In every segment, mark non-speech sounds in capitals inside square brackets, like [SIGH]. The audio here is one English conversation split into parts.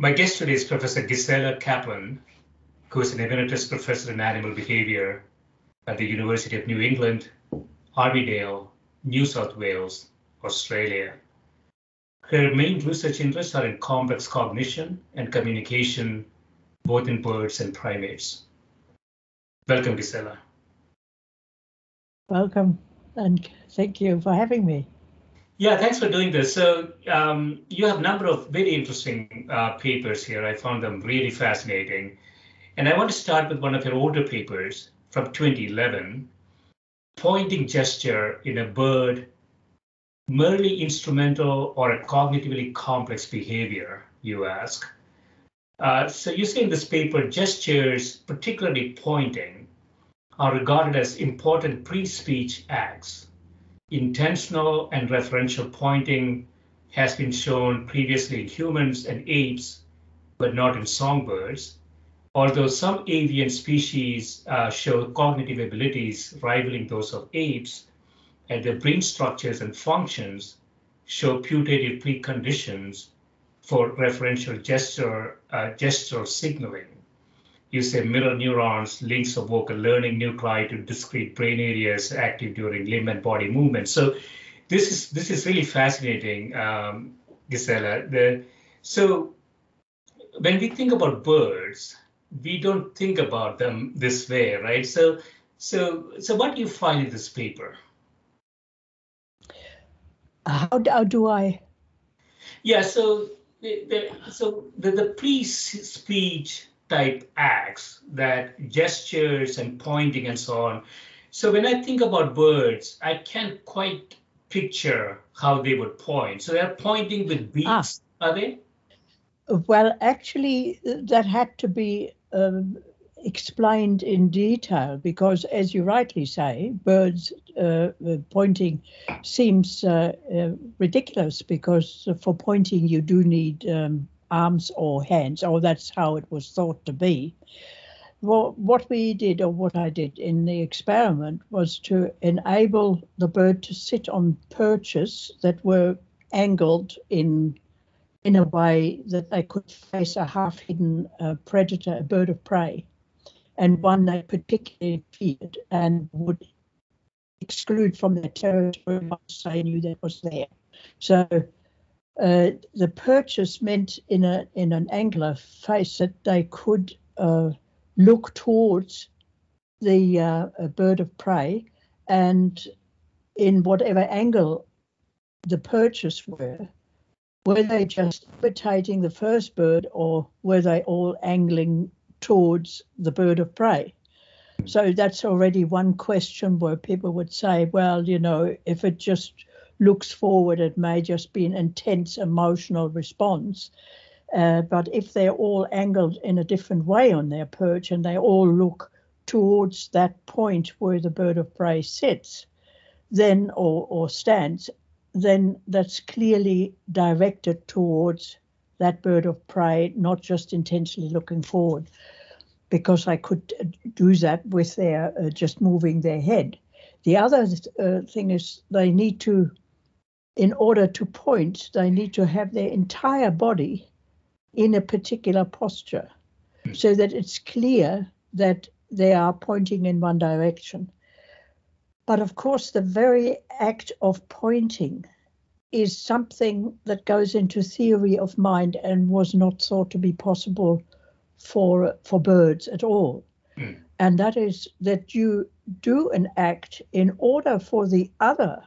My guest today is Professor Gisela Kaplan, who is an emeritus professor in animal behavior at the University of New England, Armidale, New South Wales, Australia. Her main research interests are in complex cognition and communication, both in birds and primates. Welcome, Gisela. Welcome, and thank you for having me. Yeah, thanks for doing this. So um, you have a number of very interesting uh, papers here. I found them really fascinating. And I want to start with one of your older papers from 2011, pointing gesture in a bird, merely instrumental or a cognitively complex behavior, you ask. Uh, so you say in this paper, gestures, particularly pointing, are regarded as important pre-speech acts intentional and referential pointing has been shown previously in humans and apes, but not in songbirds. Although some avian species uh, show cognitive abilities rivaling those of apes, and their brain structures and functions show putative preconditions for referential gesture, uh, gesture signaling you say mirror neurons links of vocal learning nuclei to discrete brain areas active during limb and body movement. So this is this is really fascinating, um, Gisela. The, so when we think about birds, we don't think about them this way, right? So so so what do you find in this paper? How, how do I? Yeah, so the, the so the, the pre-speech type acts that gestures and pointing and so on. So when I think about birds, I can't quite picture how they would point. So they're pointing with beaks, ah. are they? Well, actually, that had to be um, explained in detail because, as you rightly say, birds uh, uh pointing seems uh, uh, ridiculous because for pointing you do need um, arms or hands, or that's how it was thought to be. Well, what we did, or what I did in the experiment, was to enable the bird to sit on perches that were angled in in a way that they could face a half-hidden uh, predator, a bird of prey, and one they particularly feared and would exclude from their territory once they knew that was there. So uh, the purchase meant in a in an angler face that they could uh, look towards the uh, bird of prey, and in whatever angle the purchase were, were they just imitating the first bird or were they all angling towards the bird of prey? So that's already one question where people would say, well, you know, if it just looks forward, it may just be an intense emotional response. Uh, but if they're all angled in a different way on their perch and they all look towards that point where the bird of prey sits, then or, or stands, then that's clearly directed towards that bird of prey, not just intentionally looking forward, because I could do that with their uh, just moving their head. The other uh, thing is they need to in order to point, they need to have their entire body in a particular posture hmm. so that it's clear that they are pointing in one direction. But of course, the very act of pointing is something that goes into theory of mind and was not thought to be possible for for birds at all. Mm. And that is that you do an act in order for the other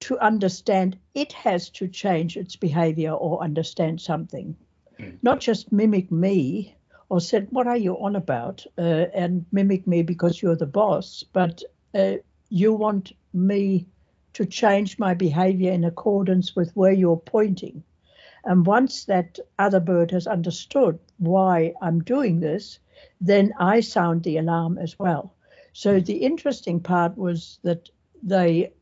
to understand it has to change its behavior or understand something, mm. not just mimic me or said, What are you on about? Uh, and mimic me because you're the boss, but uh, you want me to change my behavior in accordance with where you're pointing. And once that other bird has understood why I'm doing this, then I sound the alarm as well. So the interesting part was that they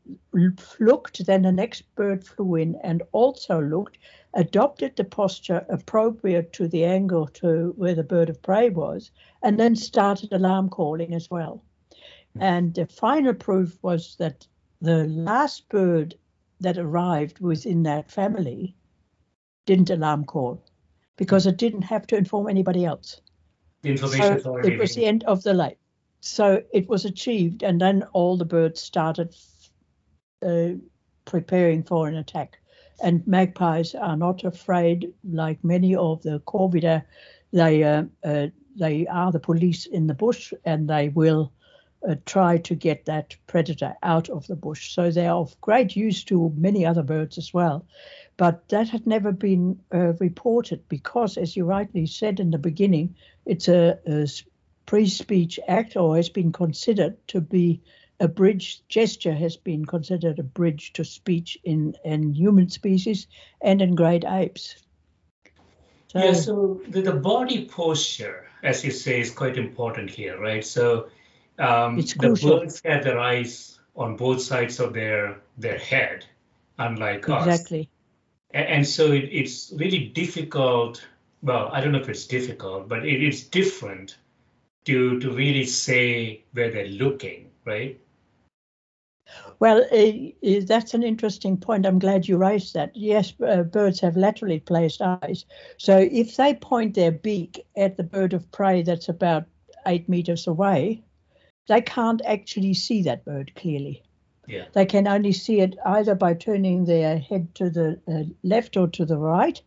looked, then the next bird flew in and also looked, adopted the posture appropriate to the angle to where the bird of prey was, and then started alarm calling as well. Hmm. And the final proof was that the last bird that arrived within that family didn't alarm call. because it didn't have to inform anybody else. The information so it was the end of the light. So it was achieved, and then all the birds started uh, preparing for an attack. And magpies are not afraid, like many of the corvidae. They uh, uh, they are the police in the bush, and they will uh, try to get that predator out of the bush. So they are of great use to many other birds as well. But that had never been uh, reported because, as you rightly said in the beginning, it's a, a pre-speech act or has been considered to be a bridge gesture has been considered a bridge to speech in, in human species and in great apes. So, yeah, so the, the body posture, as you say, is quite important here, right? So um, the birds have their eyes on both sides of their their head, unlike exactly. us. Exactly. And, and so it, it's really difficult. Well, I don't know if it's difficult, but it is different to to really say where they're looking, right? Well, uh, that's an interesting point. I'm glad you raised that. Yes, uh, birds have laterally placed eyes. So if they point their beak at the bird of prey that's about eight meters away, they can't actually see that bird clearly. Yeah. They can only see it either by turning their head to the uh, left or to the right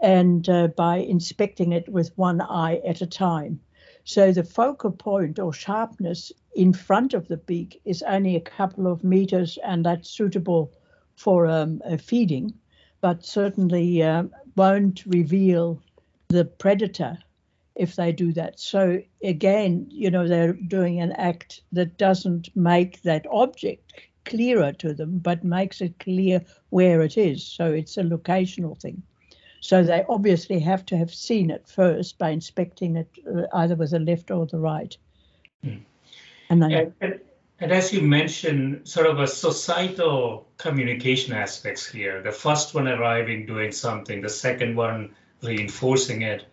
and uh, by inspecting it with one eye at a time. So the focal point or sharpness in front of the beak is only a couple of meters and that's suitable for um, feeding, but certainly uh, won't reveal the predator if they do that. So again, you know, they're doing an act that doesn't make that object clearer to them, but makes it clear where it is. So it's a locational thing. So they obviously have to have seen it first by inspecting it uh, either with the left or the right. Mm. And, then, and, and, and as you mentioned, sort of a societal communication aspects here. The first one arriving, doing something. The second one reinforcing it.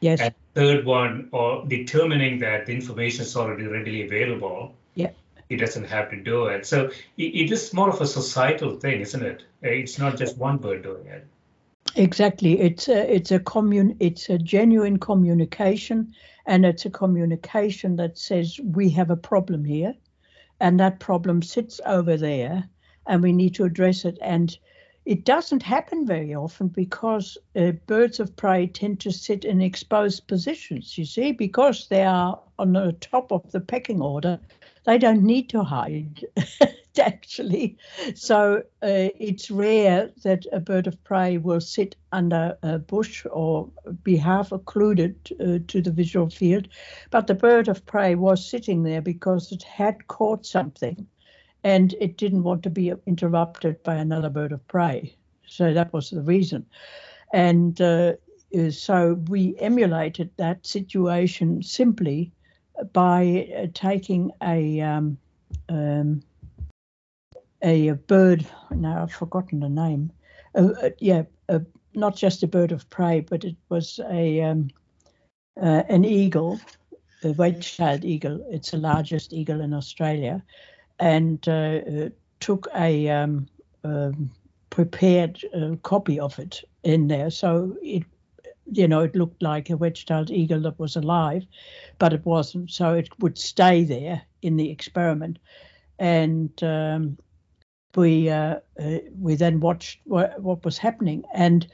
Yes. And third one, or determining that the information is already readily available. Yeah. He doesn't have to do it. So it, it is more of a societal thing, isn't it? It's not just one bird doing it. Exactly. It's a, it's a commun it's a genuine communication and it's a communication that says we have a problem here and that problem sits over there and we need to address it and it doesn't happen very often because uh, birds of prey tend to sit in exposed positions, you see, because they are on the top of the pecking order. They don't need to hide, [LAUGHS] [LAUGHS] actually. So uh, it's rare that a bird of prey will sit under a bush or be half occluded uh, to the visual field. But the bird of prey was sitting there because it had caught something and it didn't want to be interrupted by another bird of prey. So that was the reason. And uh, so we emulated that situation simply by uh, taking a um, um, a, a, bird. Now I've forgotten the name. Yeah, not just a bird of prey, but it was a um, uh, an eagle, a wedge-tailed eagle. It's the largest eagle in Australia, and uh, took a um, um, prepared uh, copy of it in there. So it, you know, it looked like a wedge-tailed eagle that was alive, but it wasn't. So it would stay there in the experiment, and um, we uh, uh, we then watched what, what was happening. And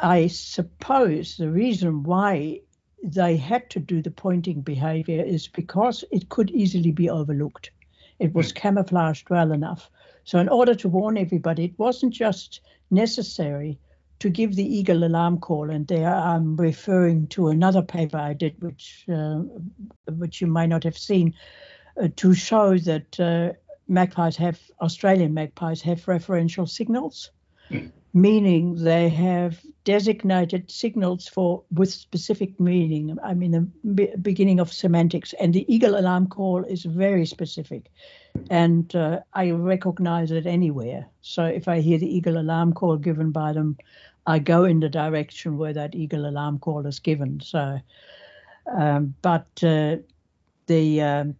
I suppose the reason why they had to do the pointing behavior is because it could easily be overlooked. It was hmm. camouflaged well enough. So, in order to warn everybody, it wasn't just necessary to give the eagle alarm call. And there I'm referring to another paper I did, which uh, which you might not have seen, uh, to show that uh, magpies have Australian magpies have referential signals. Mm meaning they have designated signals for with specific meaning. I mean, the beginning of semantics, and the eagle alarm call is very specific, and uh, I recognize it anywhere. So if I hear the eagle alarm call given by them, I go in the direction where that eagle alarm call is given. So, um, but uh, the um,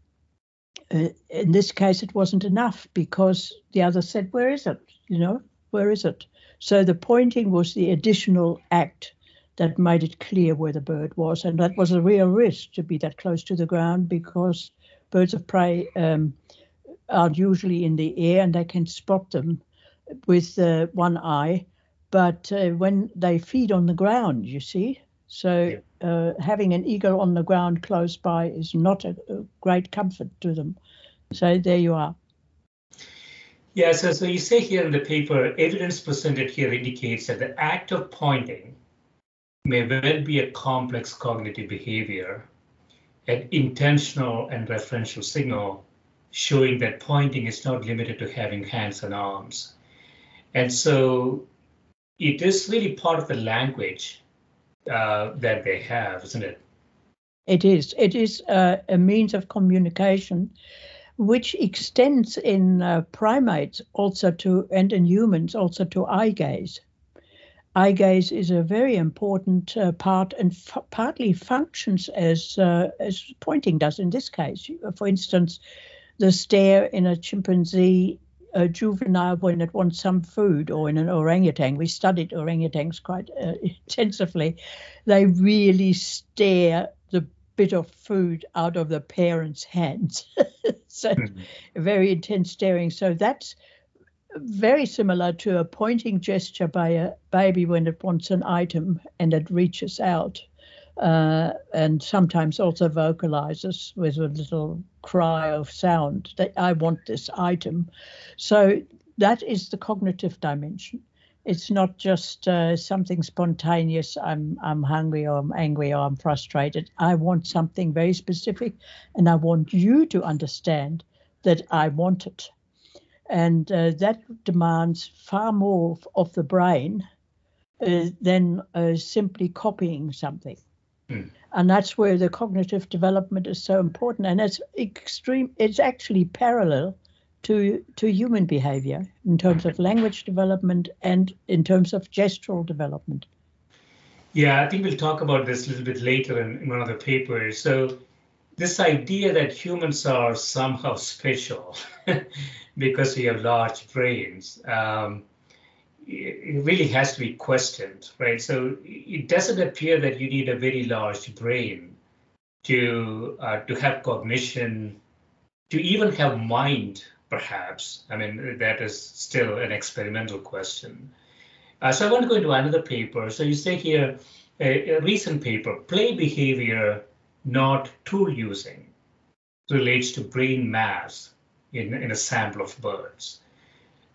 in this case, it wasn't enough because the other said, "Where is it? You know, where is it?" So the pointing was the additional act that made it clear where the bird was. And that was a real risk to be that close to the ground because birds of prey um, are usually in the air and they can spot them with uh, one eye. But uh, when they feed on the ground, you see, so uh, having an eagle on the ground close by is not a, a great comfort to them. So there you are. Yeah, so, so you say here in the paper, evidence presented here indicates that the act of pointing may well be a complex cognitive behavior, an intentional and referential signal showing that pointing is not limited to having hands and arms. And so it is really part of the language uh, that they have, isn't it? It is. It is uh, a means of communication which extends in uh, primates also to and in humans also to eye gaze. Eye gaze is a very important uh, part and f- partly functions as uh, as pointing does in this case. For instance, the stare in a chimpanzee a juvenile when it wants some food or in an orangutan we studied orangutans quite uh, [LAUGHS] intensively they really stare the bit of food out of the parent's hands. [LAUGHS] so mm-hmm. very intense staring. So that's very similar to a pointing gesture by a baby when it wants an item and it reaches out. Uh, and sometimes also vocalizes with a little cry of sound that I want this item. So that is the cognitive dimension it's not just uh, something spontaneous. I'm I'm hungry or I'm angry or I'm frustrated. I want something very specific, and I want you to understand that I want it, and uh, that demands far more of the brain uh, than uh, simply copying something. Mm. And that's where the cognitive development is so important, and it's extreme. It's actually parallel to to human behavior in terms of language development and in terms of gestural development. Yeah, I think we'll talk about this a little bit later in, in one of the papers. So this idea that humans are somehow special [LAUGHS] because we have large brains um, it really has to be questioned, right? So it doesn't appear that you need a very large brain to uh, to have cognition, to even have mind perhaps. I mean, that is still an experimental question. Uh, so I want to go into another paper. So you say here, a, a recent paper, play behavior, not tool using, relates to brain mass in, in a sample of birds.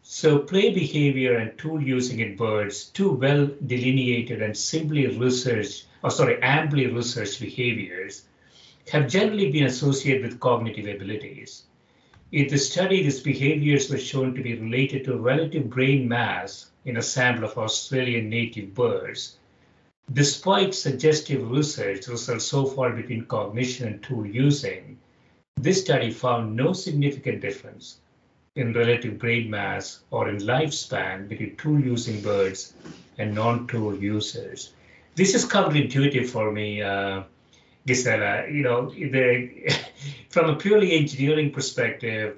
So play behavior and tool using in birds, two well delineated and simply researched, or sorry, amply researched behaviors, have generally been associated with cognitive abilities. In the study, these behaviors were shown to be related to relative brain mass in a sample of Australian native birds. Despite suggestive research results so far between cognition and tool using, this study found no significant difference in relative brain mass or in lifespan between tool using birds and non tool users. This is counterintuitive for me. Uh, Gisela, you know, the, [LAUGHS] from a purely engineering perspective,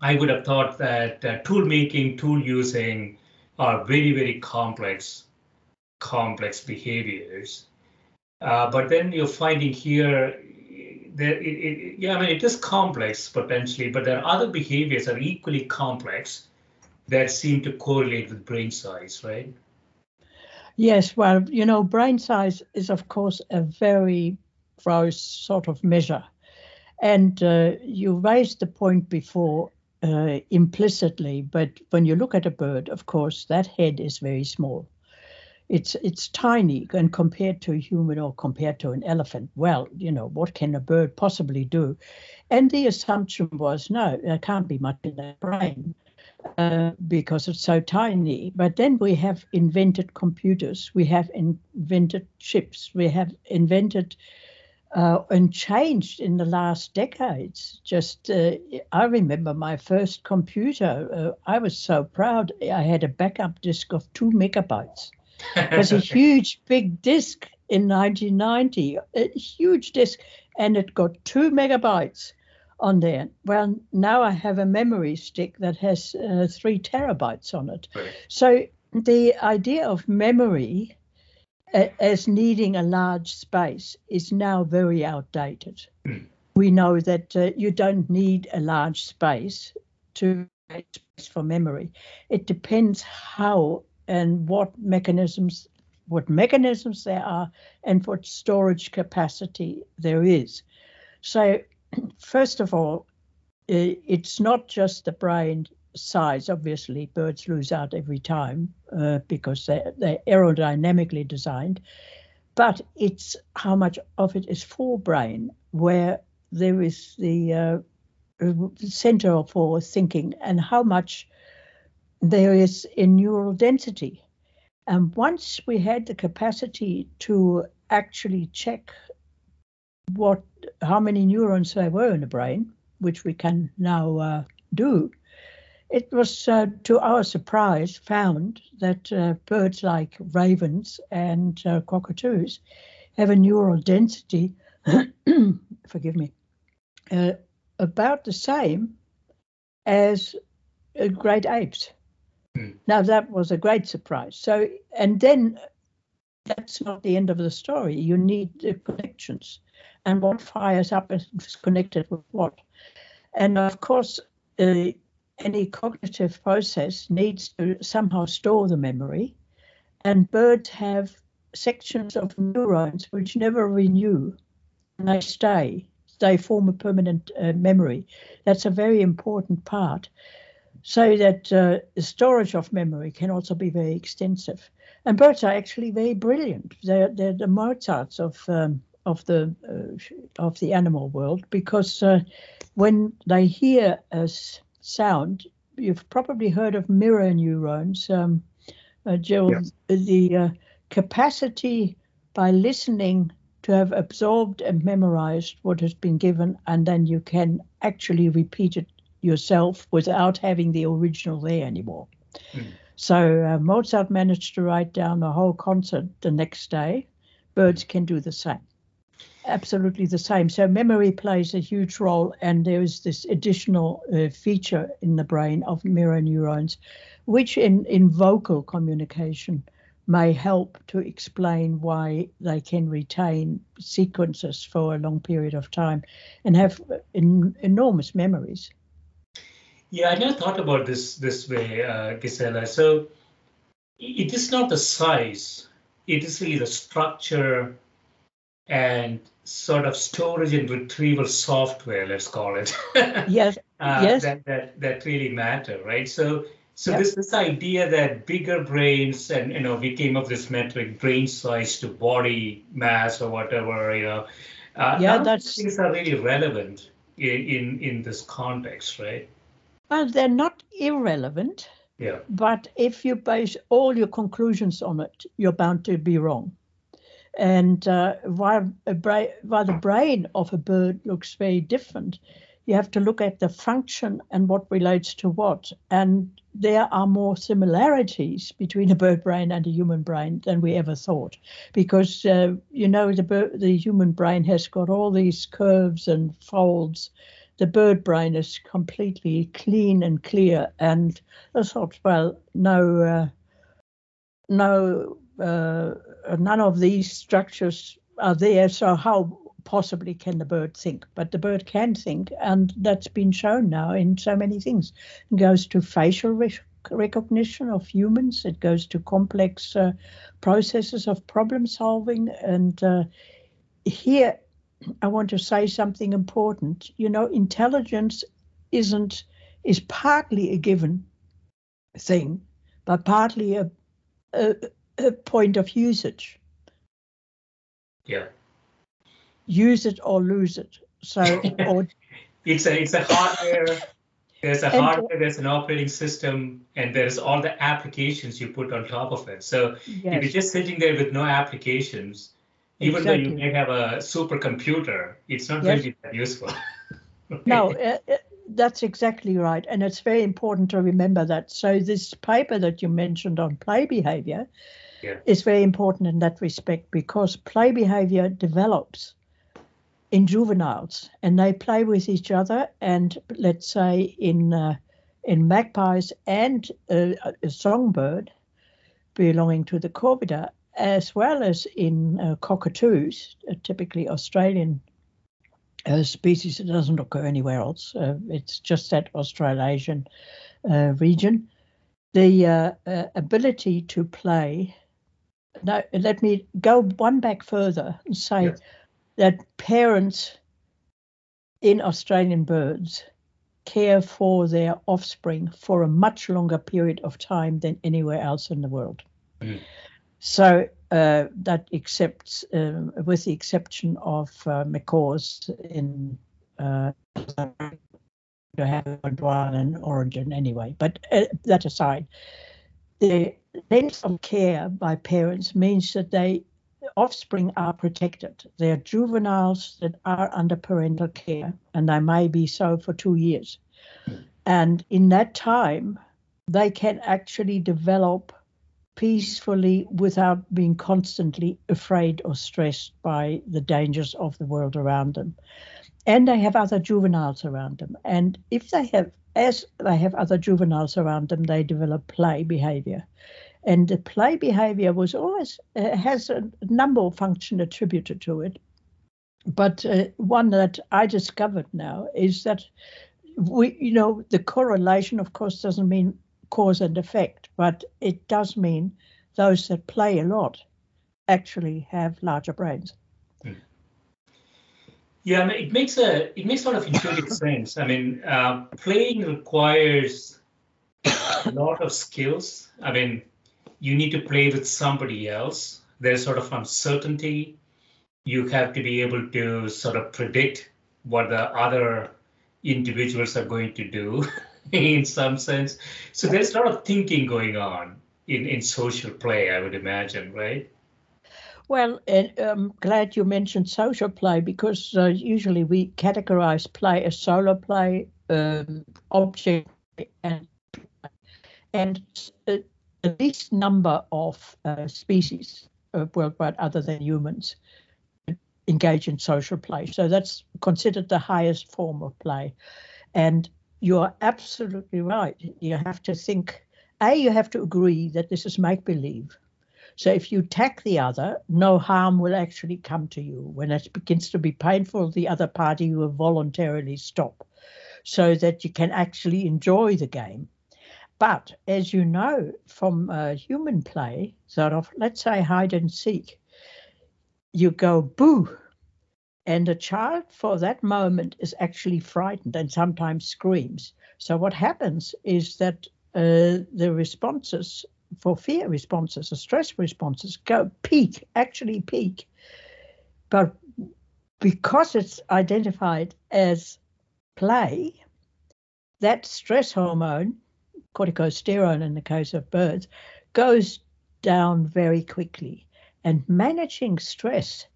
I would have thought that uh, tool making, tool using are very, very complex, complex behaviors. Uh, but then you're finding here that it, it, yeah, I mean, it is complex potentially, but there are other behaviors that are equally complex that seem to correlate with brain size, right? Yes, well, you know, brain size is, of course, a very gross sort of measure. And uh, you raised the point before uh, implicitly, but when you look at a bird, of course, that head is very small. It's it's tiny, and compared to a human or compared to an elephant, well, you know, what can a bird possibly do? And the assumption was, no, there can't be much in their brain. Uh, because it's so tiny. But then we have invented computers, we have invented chips, we have invented uh, and changed in the last decades. Just, uh, I remember my first computer. Uh, I was so proud. I had a backup disk of two megabytes. It was [LAUGHS] a huge, big disk in 1990, a huge disk, and it got two megabytes on there. Well, now I have a memory stick that has uh, three terabytes on it. Right. So the idea of memory as needing a large space is now very outdated. Mm. We know that uh, you don't need a large space to space for memory. It depends how and what mechanisms what mechanisms there are and what storage capacity there is. So, [CLEARS THROAT] first of all, it's not just the brain size. Obviously, birds lose out every time uh, because they're, they're aerodynamically designed, but it's how much of it is forebrain, where there is the uh, center for thinking, and how much there is in neural density. And once we had the capacity to actually check what how many neurons there were in the brain, which we can now uh, do, it was uh, to our surprise found that uh, birds like ravens and uh, cockatoos have a neural density, [COUGHS] forgive me, uh, about the same as uh, great apes. Mm. Now that was a great surprise. So, and then that's not the end of the story. You need the connections, and what fires up is connected with what. And of course, uh, any cognitive process needs to somehow store the memory, and birds have sections of neurons which never renew, and they stay. They form a permanent uh, memory. That's a very important part so that uh, the storage of memory can also be very extensive. And birds are actually very brilliant. They're, they're the Mozarts of um, of the uh, of the animal world because uh, when they hear a sound, you've probably heard of mirror neurons, um, uh, Jill. Yeah. The uh, capacity by listening to have absorbed and memorized what has been given, and then you can actually repeat it yourself without having the original there anymore. Mm. So uh, Mozart managed to write down the whole concert the next day. Birds hmm. can do the same. Absolutely the same. So memory plays a huge role, and there is this additional uh, feature in the brain of mirror neurons, which in, in vocal communication may help to explain why they can retain sequences for a long period of time and have in, enormous memories. Yeah, I never thought about this this way, uh, Gisela. So it is not the size; it is really the structure and sort of storage and retrieval software, let's call it. [LAUGHS] yes. Uh, yes. That, that that really matter, right? So so yep. this this idea that bigger brains and you know we came up with this metric brain size to body mass or whatever you know. Uh, yeah, that's things are really relevant in, in in this context, right? Well, they're not irrelevant. Yeah. But if you base all your conclusions on it, you're bound to be wrong. And uh, while, bra- while the brain of a bird looks very different, you have to look at the function and what relates to what. And there are more similarities between a bird brain and a human brain than we ever thought, because uh, you know the bird, the human brain has got all these curves and folds the bird brain is completely clean and clear. And I thought, well, no, uh, no, uh, none of these structures are there. So how possibly can the bird think? But the bird can think, and that's been shown now in so many things. It goes to facial rec- recognition of humans. It goes to complex uh, processes of problem solving, and uh, here I want to say something important. You know, intelligence isn't is partly a given thing, but partly a, a, a point of usage. Yeah. Use it or lose it. So, [LAUGHS] or, it's a it's a hardware. There's a hardware, there's an operating system, and there's all the applications you put on top of it. So yes. if you're just sitting there with no applications, even exactly. though you may have a supercomputer, it's not yes. really that useful. [LAUGHS] no, uh, that's exactly right. And it's very important to remember that. So, this paper that you mentioned on play behavior yeah. is very important in that respect because play behavior develops in juveniles and they play with each other. And let's say in, uh, in magpies and uh, a songbird belonging to the Corvidae, as well as in uh, cockatoos, typically Australian uh, species that doesn't occur anywhere else. Uh, it's just that Australasian uh, region. The uh, uh, ability to play. Now, let me go one back further and say yes. that parents in Australian birds care for their offspring for a much longer period of time than anywhere else in the world. Mm. So uh, that accepts, uh, with the exception of uh, macaws in uh, to have an origin anyway. But uh, that aside, the length of care by parents means that they offspring are protected. They are juveniles that are under parental care, and they may be so for two years. And in that time, they can actually develop peacefully without being constantly afraid or stressed by the dangers of the world around them. And they have other juveniles around them. And if they have, as they have other juveniles around them, they develop play behavior. And the play behavior was always uh, has a number of functions attributed to it. But uh, one that I discovered now is that we, you know, the correlation, of course, doesn't mean cause and effect, but it does mean those that play a lot actually have larger brains. Hmm. Yeah, I mean, it makes a it makes a lot of intuitive [LAUGHS] sense. I mean, uh, playing requires a lot of skills. I mean, you need to play with somebody else. There's sort of uncertainty. You have to be able to sort of predict what the other individuals are going to do [LAUGHS] in some sense. So there's a lot of thinking going on in, in social play, I would imagine, right? Well, I'm glad you mentioned social play because uh, usually we categorize play as solo play, um, object, and and uh, the least number of uh, species worldwide other than humans engage in social play. So that's considered the highest form of play. And you're absolutely right. You have to think, A, you have to agree that this is make believe. So if you attack the other, no harm will actually come to you. When it begins to be painful, the other party will voluntarily stop so that you can actually enjoy the game. But as you know from uh, human play, sort of, let's say hide and seek, you go boo and the child for that moment is actually frightened and sometimes screams. So what happens is that uh, the responses for fear responses or stress responses go peak, actually peak. But because it's identified as play, that stress hormone, corticosterone in the case of birds, goes down very quickly. And managing stress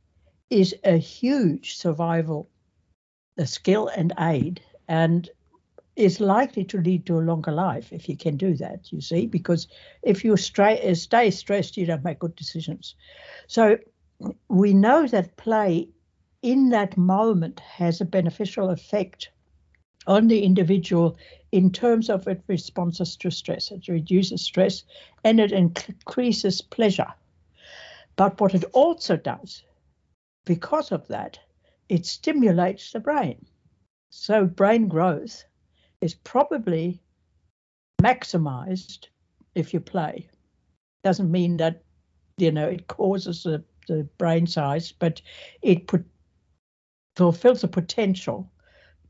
is a huge survival a skill and aid and is likely to lead to a longer life if you can do that, you see, because if you stray, stay stressed, you don't make good decisions. So we know that play in that moment has a beneficial effect on the individual in terms of its responses to stress. It reduces stress and it increases pleasure. But what it also does because of that, it stimulates the brain. So brain growth is probably maximized if you play. Doesn't mean that you know it causes the, the brain size, but it put, fulfills the potential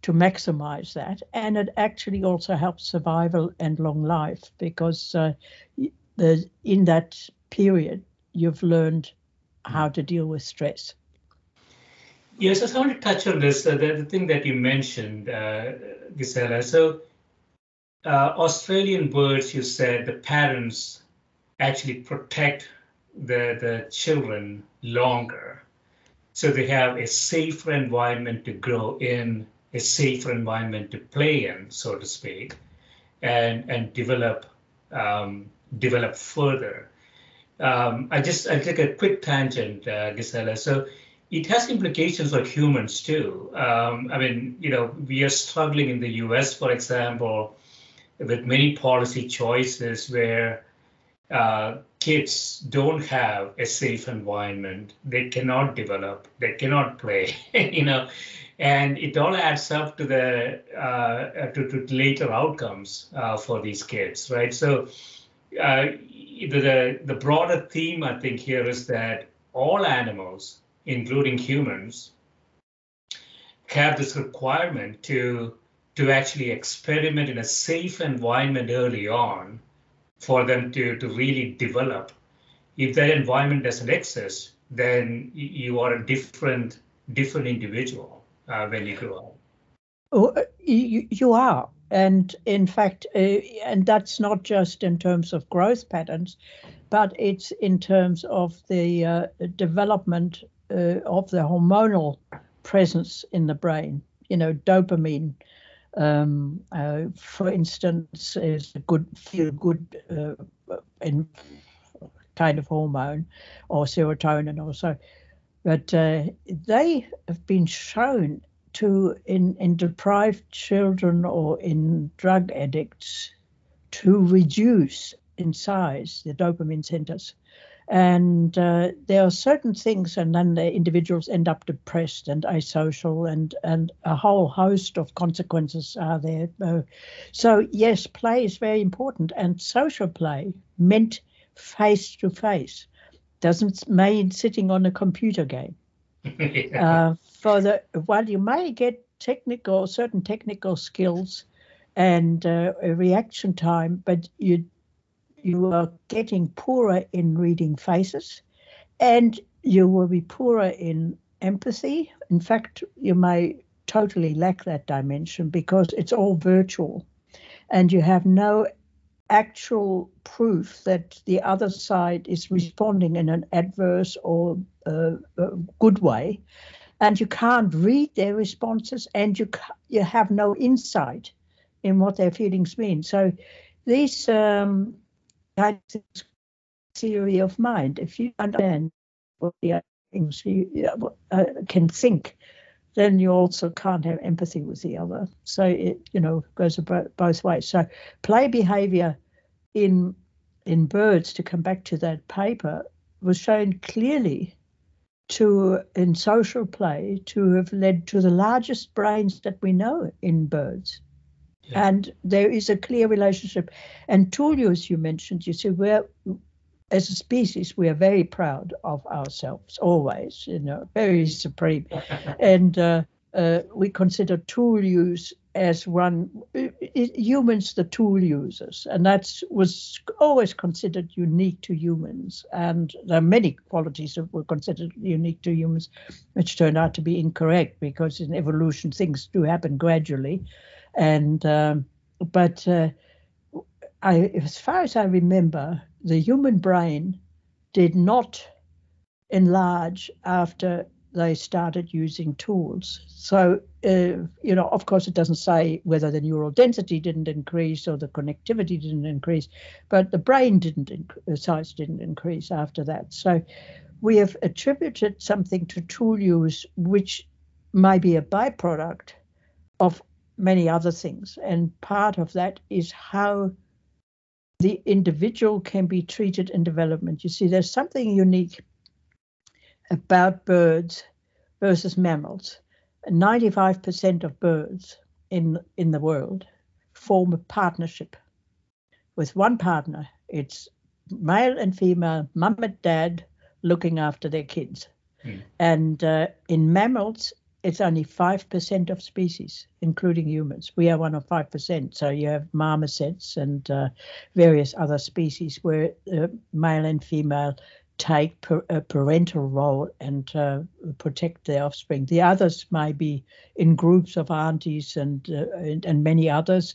to maximize that, and it actually also helps survival and long life because uh, the in that period you've learned how to deal with stress. Yes, I want to touch on this, uh, the, the, thing that you mentioned, uh, Gisela. So, uh, Australian birds, you said the parents actually protect the, the children longer. So they have a safer environment to grow in, a safer environment to play in, so to speak, and, and develop um, develop further. Um, I just I'll take a quick tangent, uh, Gisela. So it has implications for humans too. Um, I mean, you know, we are struggling in the US, for example, with many policy choices where uh, kids don't have a safe environment, they cannot develop, they cannot play, [LAUGHS] you know, and it all adds up to the uh, to, to, later outcomes uh, for these kids, right? So uh, the the broader theme I think here is that all animals, including humans, have this requirement to to actually experiment in a safe environment early on for them to, to really develop. If that environment doesn't exist, then you are a different different individual uh, when you grow up. Oh, uh, you, you are. And in fact, uh, and that's not just in terms of growth patterns, but it's in terms of the uh, development uh, of the hormonal presence in the brain. You know, dopamine, um, uh, for instance, is a good feel good uh, in kind of hormone, or serotonin also. But uh, they have been shown to in, in deprived children or in drug addicts to reduce in size the dopamine centers and uh, there are certain things and then the individuals end up depressed and asocial and and a whole host of consequences are there. Uh, so yes play is very important and social play meant face to face doesn't mean sitting on a computer game. [LAUGHS] Uh, for the while you may get technical certain technical skills and uh, reaction time but you you are getting poorer in reading faces and you will be poorer in empathy. In fact, you may totally lack that dimension because it's all virtual and you have no actual proof that the other side is responding in an adverse or uh, uh, good way and you can't read their responses and you you have no insight in what their feelings mean so these um, kind of theory of mind. If you understand what the other things you uh, can think, then you also can't have empathy with the other. So it, you know, goes both ways. So play behavior in in birds, to come back to that paper, was shown clearly to in social play to have led to the largest brains that we know in birds. And there is a clear relationship. And tool use, you mentioned, you see, we're, as a species, we are very proud of ourselves, always, you know, very supreme. [LAUGHS] and uh, uh, we consider tool use as one, humans, the tool users. And that was always considered unique to humans. And there are many qualities that were considered unique to humans, which turned out to be incorrect because in evolution, things do happen gradually and um, but uh, I, as far as I remember, the human brain did not enlarge after they started using tools. So, uh, you know, of course, it doesn't say whether the neural density didn't increase or the connectivity didn't increase, but the brain didn't, the size didn't increase after that. So, we have attributed something to tool use, which may be a byproduct of many other things. And part of that is how the individual can be treated in development. You see, there's something unique about birds versus mammals. 95% of birds in, in the world form a partnership with one partner. It's male and female, mum and dad looking after their kids. Mm. And uh, in mammals, it's only 5% of species, including humans. We are one of 5%. So you have marmosets and uh, various other species where uh, male and female take per, a parental role and uh, protect their offspring. The others may be in groups of aunties and, uh, and, and, many others.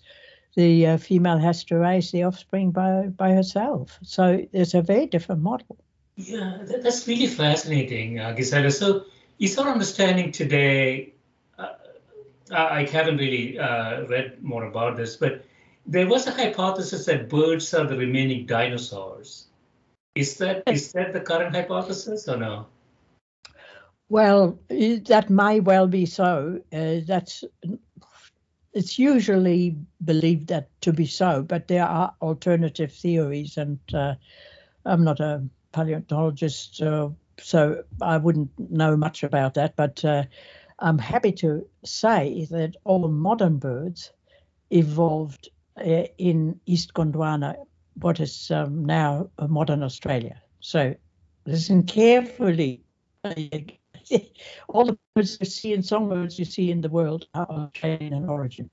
The uh, female has to raise the offspring by, by herself. So it's a very different model. Yeah, that's really fascinating, uh. So is our understanding today, uh, I haven't really uh, read more about this, but there was a hypothesis that birds are the remaining dinosaurs. Is that is that the current hypothesis or no? Well, that may well be so. Uh, that's it's usually believed that to be so, but there are alternative theories, and uh, I'm not a paleontologist, uh, so I wouldn't know much about that. But uh, I'm happy to say that all modern birds evolved uh, in East Gondwana, what is um, now modern Australia. So listen carefully. all the birds you see in songbirds you see in the world are Australian in origin.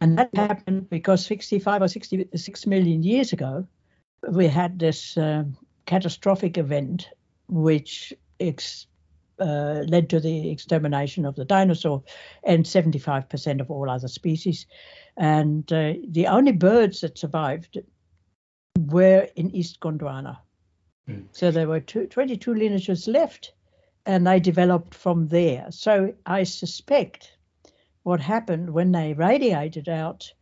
And that happened because 65 or 66 million years ago, we had this uh, catastrophic event which ex- uh, led to the extermination of the dinosaur and 75% of all other species. And uh, the only birds that survived were in East Gondwana. Mm. So there were two, 22 lineages left, and they developed from there. So I suspect what happened when they radiated out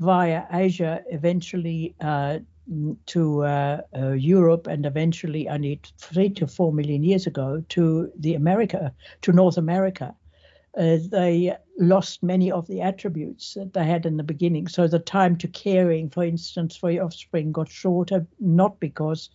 via Asia, eventually uh, to uh, uh, Europe, and eventually only three to four million years ago to the America, to North America. Uh, they lost many of the attributes that they had in the beginning. So the time to caring, for instance, for your offspring got shorter, not because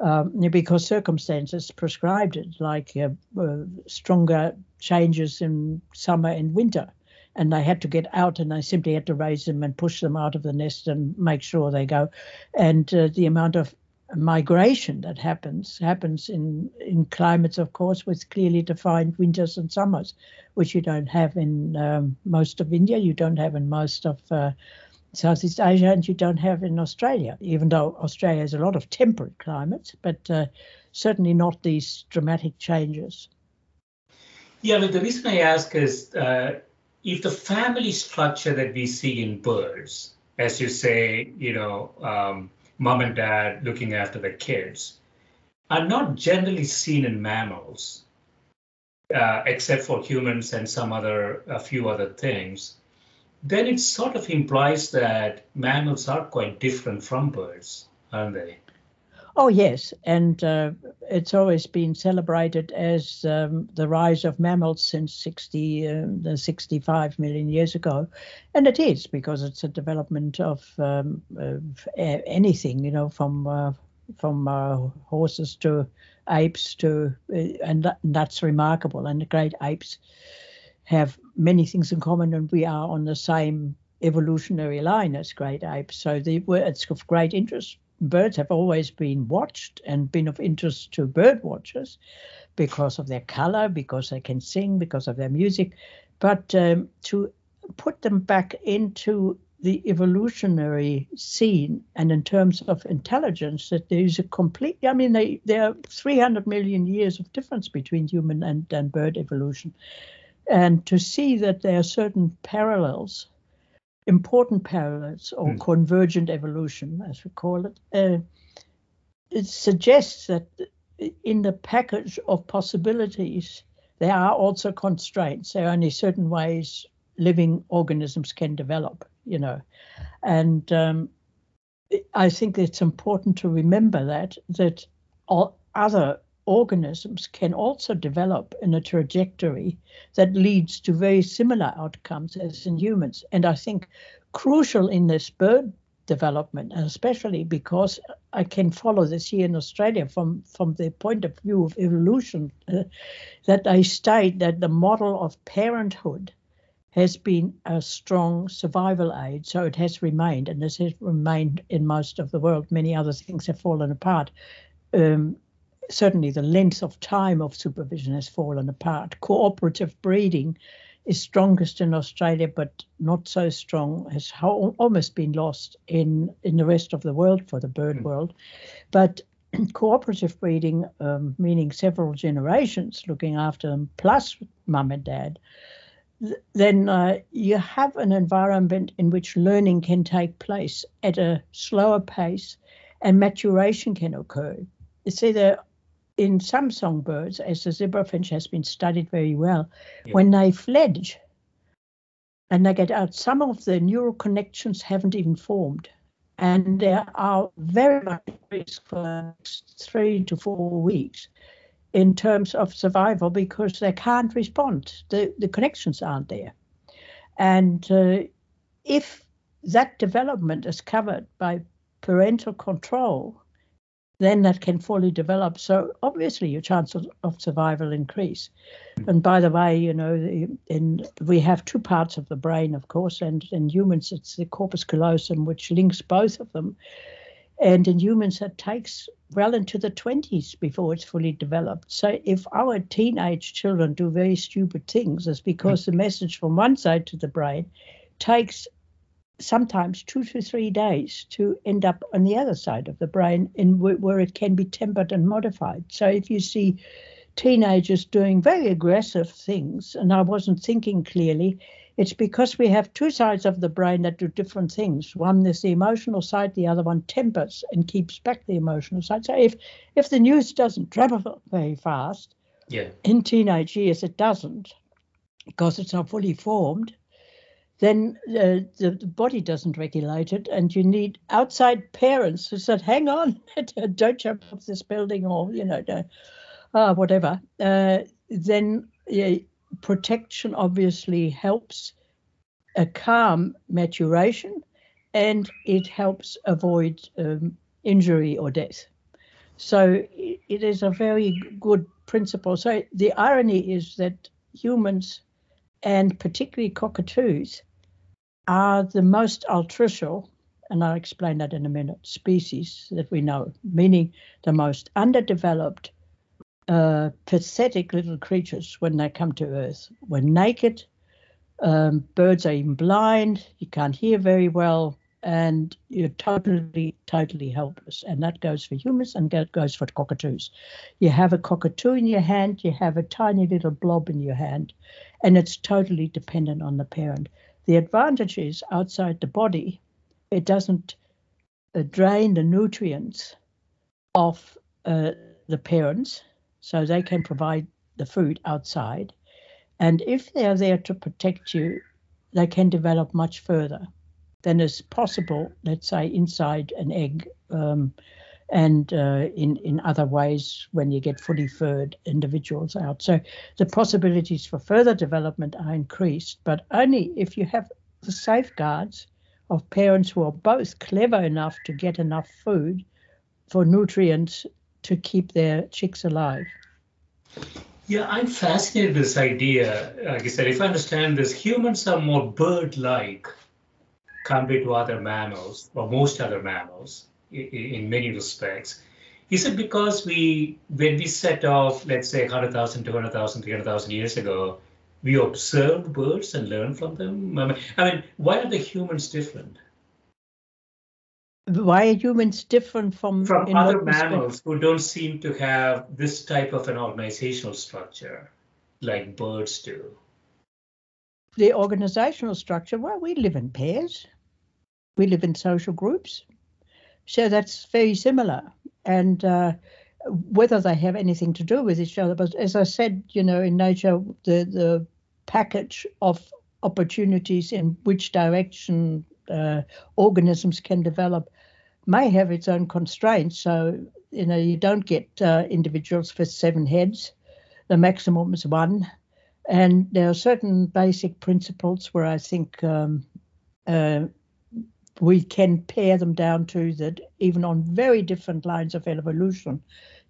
um, because circumstances prescribed it, like uh, uh, stronger changes in summer and winter and they had to get out and they simply had to raise them and push them out of the nest and make sure they go. And uh, the amount of migration that happens happens in in climates, of course, with clearly defined winters and summers, which you don't have in um, most of India, you don't have in most of uh, Southeast Asia, and you don't have in Australia. Even though Australia has a lot of temperate climates, but uh, certainly not these dramatic changes. Yeah, but the reason I ask is uh, if the family structure that we see in birds, as you say, you know, um, mom and dad looking after the kids, are not generally seen in mammals, uh, except for humans and some other, a few other things, then it sort of implies that mammals are quite different from birds, aren't they? Oh, yes. And uh, it's always been celebrated as um, the rise of mammals since 60, uh, the 65 million years ago. And it is because it's a development of, um, of anything, you know, from uh, from uh, horses to apes to, uh, and that, that's remarkable. And the great apes have many things in common, and we are on the same evolutionary line as great apes. So it's of great interest birds have always been watched and been of interest to bird watchers because of their color, because they can sing, because of their music. But um, to put them back into the evolutionary scene and in terms of intelligence, that there is a complete, I mean, they, there are 300 million years of difference between human and, and bird evolution. And to see that there are certain parallels important parallels or mm. convergent evolution, as we call it, uh, it suggests that in the package of possibilities, there are also constraints. There are only certain ways living organisms can develop, you know. And um, I think it's important to remember that that all other organisms can also develop in a trajectory that leads to very similar outcomes as in humans. And I think crucial in this bird development, especially because I can follow this here in Australia from, from the point of view of evolution, uh, that I state that the model of parenthood has been a strong survival aid. So it has remained, and this has remained in most of the world. Many other things have fallen apart. Um, certainly the length of time of supervision has fallen apart. Cooperative breeding is strongest in Australia, but not so strong, has almost been lost in, in the rest of the world for the bird mm. world. But [CLEARS THROAT] cooperative breeding, um, meaning several generations looking after them, plus mum and dad, then uh, you have an environment in which learning can take place at a slower pace and maturation can occur. You see, there in some songbirds, as the zebrafinch has been studied very well, yeah. when they fledge and they get out, some of the neural connections haven't even formed. And there are very much at risk for three to four weeks in terms of survival because they can't respond. The, the connections aren't there. And uh, if that development is covered by parental control, then that can fully develop. So obviously your chances of survival increase. And by the way, you know, in we have two parts of the brain, of course, and in humans it's the corpus callosum, which links both of them. And in humans, it takes well into the 20s before it's fully developed. So if our teenage children do very stupid things, it's because the message from one side to the brain takes sometimes two to three days to end up on the other side of the brain in where it can be tempered and modified. So if you see teenagers doing very aggressive things, and I wasn't thinking clearly, it's because we have two sides of the brain that do different things. One is the emotional side, the other one tempers and keeps back the emotional side. So if if the news doesn't travel very fast, yeah, in teenage years it doesn't, because it's not fully formed then uh, the, the, body doesn't regulate it, and you need outside parents who said, "Hang on, [LAUGHS] don't jump off this building," or you know, uh, whatever. Uh, then protection obviously helps a calm maturation, and it helps avoid um, injury or death. So it is a very good principle. So the irony is that humans and particularly cockatoos are the most altricial, and I'll explain that in a minute, species that we know, meaning the most underdeveloped, uh, pathetic little creatures when they come to Earth. We're naked, um, birds are even blind, you can't hear very well, and you're totally, totally helpless. And that goes for humans and that goes for cockatoos. You have a cockatoo in your hand, you have a tiny little blob in your hand, and it's totally dependent on the parent. The advantage is outside the body, it doesn't uh, drain the nutrients of uh, the parents, so they can provide the food outside. And if they are there to protect you, they can develop much further than is possible, let's say, inside an egg um, and uh, in, in other ways when you get fully furred individuals out. So the possibilities for further development are increased, but only if you have the safeguards of parents who are both clever enough to get enough food for nutrients to keep their chicks alive. Yeah, I'm fascinated with this idea. Like I said, if I understand this, humans are more bird-like compared to other mammals, or most other mammals in many respects. Is it because we, when we set off, let's say 100,000, 200,000, 300,000 years ago, we observed birds and learned from them? I mean, I mean, why are the humans different? Why are humans different from from other mammals who don't seem to have this type of an organizational structure like birds do? The organizational structure, well, we live in pairs. We live in social groups. So that's very similar. And uh, whether they have anything to do with each other, but as I said, you know, in nature, the, the package of opportunities in which direction uh, organisms can develop may have its own constraints. So, you know, you don't get uh, individuals with seven heads, the maximum is one. And there are certain basic principles where I think um, uh, we can pare them down to that even on very different lines of evolution,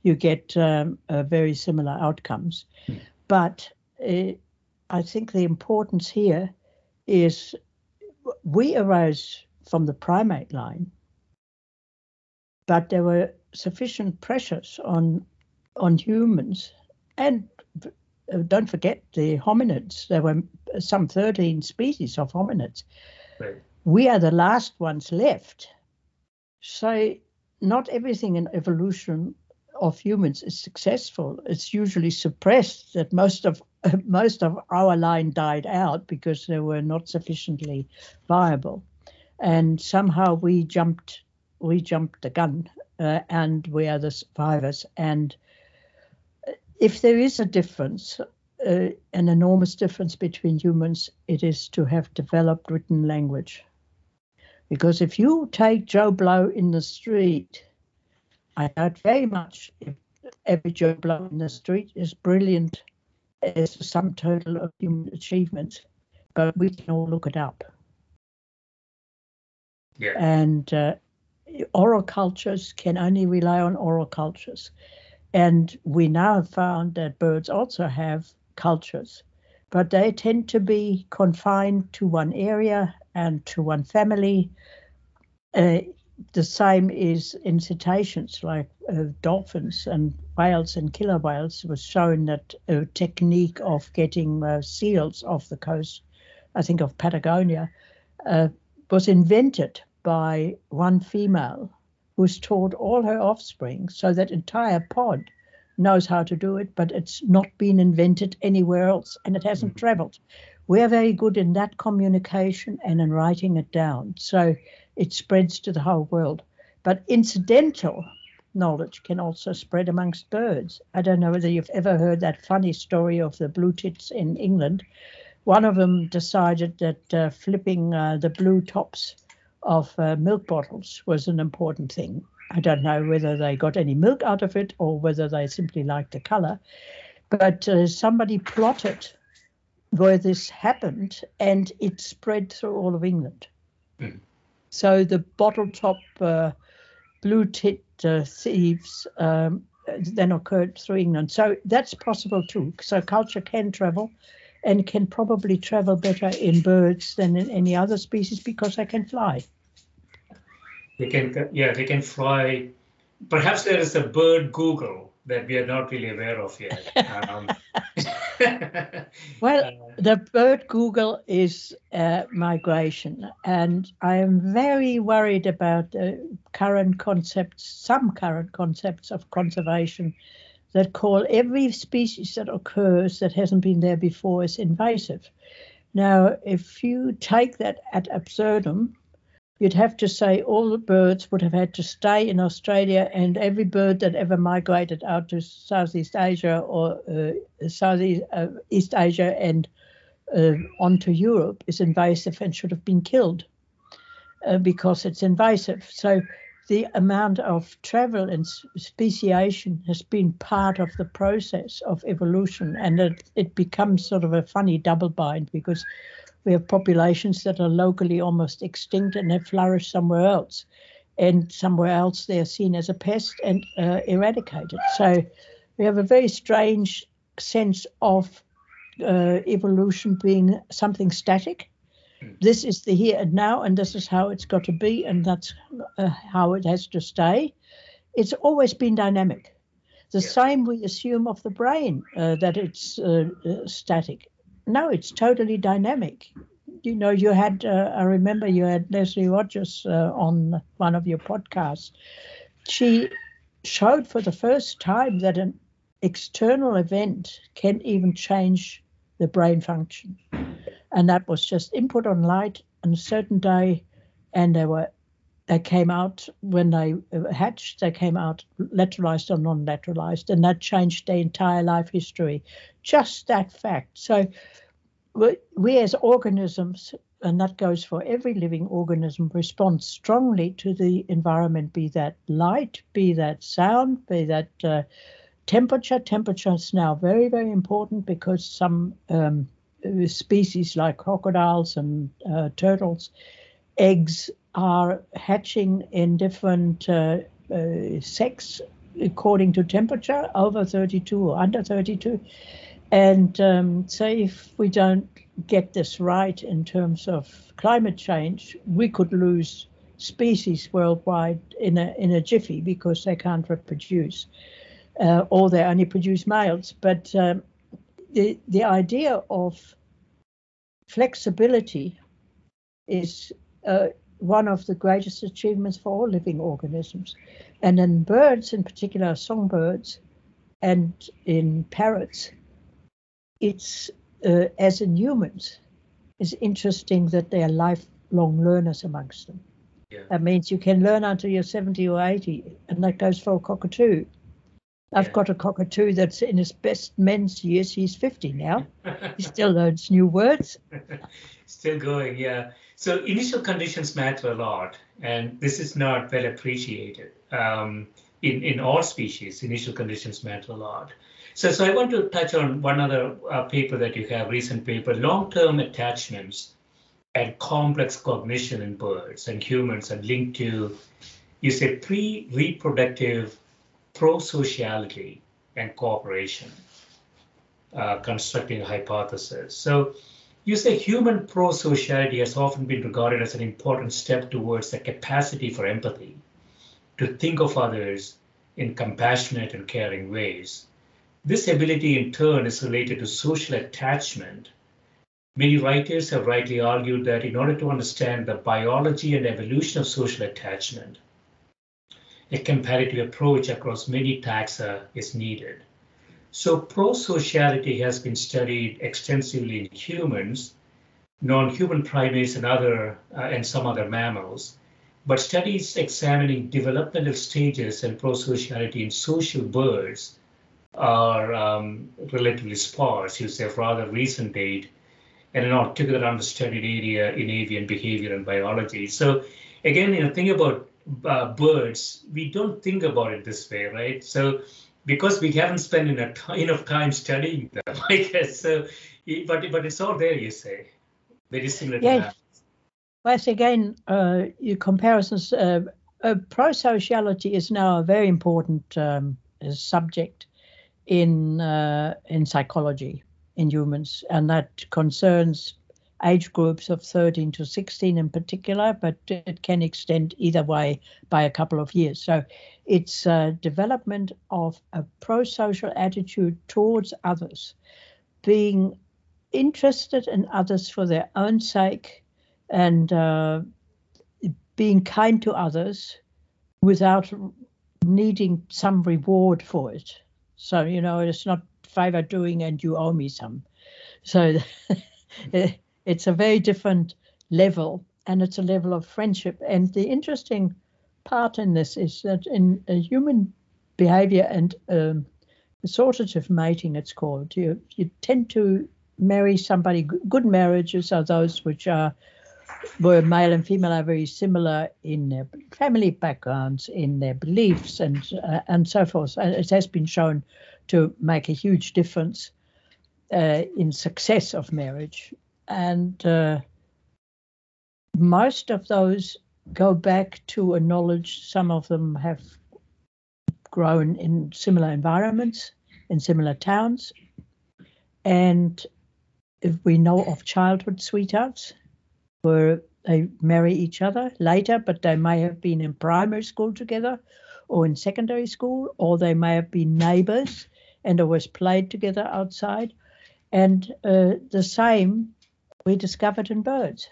you get um, uh, very similar outcomes. Mm. But uh, I think the importance here is we arose from the primate line, but there were sufficient pressures on on humans and uh, don't forget the hominids. There were some 13 species of hominids. Right we are the last ones left. So not everything in evolution of humans is successful. It's usually suppressed that most of [LAUGHS] most of our line died out because they were not sufficiently viable, and somehow we jumped we jumped the gun, uh, and we are the survivors. And if there is a difference, uh, an enormous difference between humans, it is to have developed written language. Because if you take Joe Blow in the street, I doubt very much if every Joe Blow in the street is brilliant as the sum total of human achievements, but we can all look it up. Yeah. And uh, oral cultures can only rely on oral cultures. And we now have found that birds also have cultures, but they tend to be confined to one area and to one family. Uh, the same is in cetaceans like uh, dolphins and whales and killer whales was shown that a technique of getting uh, seals off the coast, I think of Patagonia, uh, was invented by one female who's taught all her offspring so that entire pod knows how to do it, but it's not been invented anywhere else and it hasn't mm-hmm. traveled. We're very good in that communication and in writing it down. So it spreads to the whole world. But incidental knowledge can also spread amongst birds. I don't know whether you've ever heard that funny story of the blue tits in England. One of them decided that uh, flipping uh, the blue tops of uh, milk bottles was an important thing. I don't know whether they got any milk out of it or whether they simply liked the color. But uh, somebody plotted where this happened and it spread through all of England. Mm. So the bottle top uh, blue tit uh, thieves um, then occurred through England. So that's possible too. So culture can travel and can probably travel better in birds than in any other species because they can fly. They can, yeah, they can fly. Perhaps there is a bird Google that we are not really aware of yet. [LAUGHS] Um, [LAUGHS] well, uh, the bird Google is uh, migration, and I am very worried about the current concepts, some current concepts of conservation that call every species that occurs that hasn't been there before is invasive. Now, if you take that ad absurdum, you'd have to say all the birds would have had to stay in Australia, and every bird that ever migrated out to Southeast Asia or uh, Southeast uh, East Asia and uh, onto Europe is invasive and should have been killed uh, because it's invasive. So the amount of travel and speciation has been part of the process of evolution, and it, it becomes sort of a funny double bind because we have populations that are locally almost extinct and have flourished somewhere else. And somewhere else they're seen as a pest and uh, eradicated. So we have a very strange sense of uh, evolution being something static. This is the here and now, and this is how it's got to be, and that's uh, how it has to stay. It's always been dynamic. The yeah. same we assume of the brain, uh, that it's uh, uh, static no, it's totally dynamic. You know, you had, uh, I remember you had Lesley Rogers uh, on one of your podcasts. She showed for the first time that an external event can even change the brain function. And that was just input on light on a certain day, and they were they came out when they hatched, they came out lateralized or non lateralized, and that changed their entire life history. Just that fact. So, we as organisms, and that goes for every living organism, respond strongly to the environment, be that light, be that sound, be that uh, temperature. Temperature is now very, very important because some um, species like crocodiles and uh, turtles, eggs are hatching in different uh, uh, sex according to temperature, over 32 or under 32. And um, say if we don't get this right in terms of climate change, we could lose species worldwide in a in a jiffy because they can't reproduce, uh, or they only produce males. But um, the the idea of flexibility is uh, one of the greatest achievements for all living organisms. And in birds, in particular songbirds, and in parrots, it's uh, as in humans, it's interesting that they are lifelong learners amongst them. Yeah. That means you can learn until you're 70 or 80, and that goes for a cockatoo. I've got a cockatoo that's in his best men's years. He's 50 now. [LAUGHS] he still learns new words. [LAUGHS] still going, yeah. So initial conditions matter a lot, and this is not well appreciated. Um, in, in all species, initial conditions matter a lot. So, so I want to touch on one other uh, paper that you have, recent paper, long-term attachments and complex cognition in birds and humans are linked to you say pre-reproductive pro-sociality and cooperation, uh, constructing hypothesis. So you say human pro-sociality has often been regarded as an important step towards the capacity for empathy, to think of others in compassionate and caring ways. This ability in turn is related to social attachment. Many writers have rightly argued that in order to understand the biology and evolution of social attachment, a comparative approach across many taxa is needed. So pro-sociality has been studied extensively in humans, non-human primates and other uh, and some other mammals, but studies examining developmental stages and pro-sociality in social birds are um, relatively sparse, you say, rather recent date, and an altogether understudied area in avian behavior and biology. So again, you know, think about uh, birds, we don't think about it this way, right? So because we haven't spent enough time studying them, [LAUGHS] I guess. So, but but it's all there, you say, very similar that. Well, again, uh, your comparisons. Uh, uh, pro-sociality is now a very important um, subject in uh, in psychology in humans, and that concerns age groups of 13 to 16 in particular, but it can extend either way by a couple of years. So it's a development of a pro social attitude towards others, being interested in others for their own sake and uh, being kind to others without needing some reward for it. So, you know, it's not favor doing and you owe me some. So [LAUGHS] it's a very different level and it's a level of friendship. And the interesting part in this is that in human behavior and um, assortative mating, it's called, you, you tend to marry somebody. Good marriages are those which are where male and female are very similar in their family backgrounds, in their beliefs, and uh, and so forth. And it has been shown to make a huge difference uh, in success of marriage and uh, most of those go back to a knowledge. Some of them have grown in similar environments, in similar towns. And if we know of childhood sweethearts where they marry each other later, but they may have been in primary school together or in secondary school, or they may have been neighbors and always played together outside. And uh, the same we discovered in birds.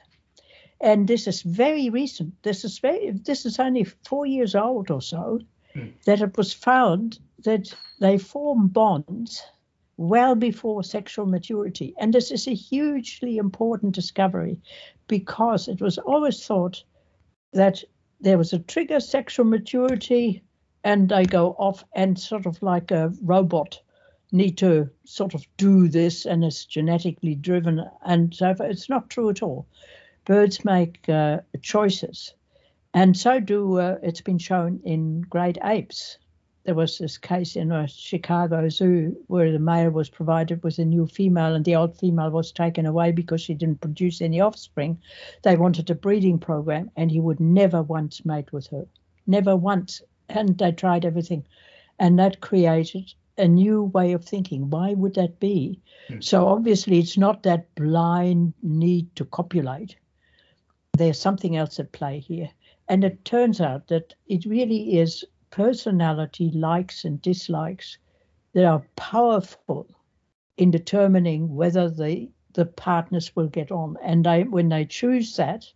And this is very recent. This is very, this is only four years old or so mm. that it was found that they form bonds well before sexual maturity. And this is a hugely important discovery because it was always thought that there was a trigger sexual maturity and they go off and sort of like a robot need to sort of do this and it's genetically driven and so it's not true at all. Birds make uh, choices and so do uh, it's been shown in great apes. There was this case in a chicago zoo where the male was provided with a new female and the old female was taken away because she didn't produce any offspring. They wanted a breeding program and he would never once mate with her. Never once. And they tried everything and that created a new way of thinking. Why would that be? Mm. So obviously, it's not that blind need to copulate. There's something else at play here. And it turns out that it really is personality likes and dislikes that are powerful in determining whether the the partners will get on. And they, when they choose that,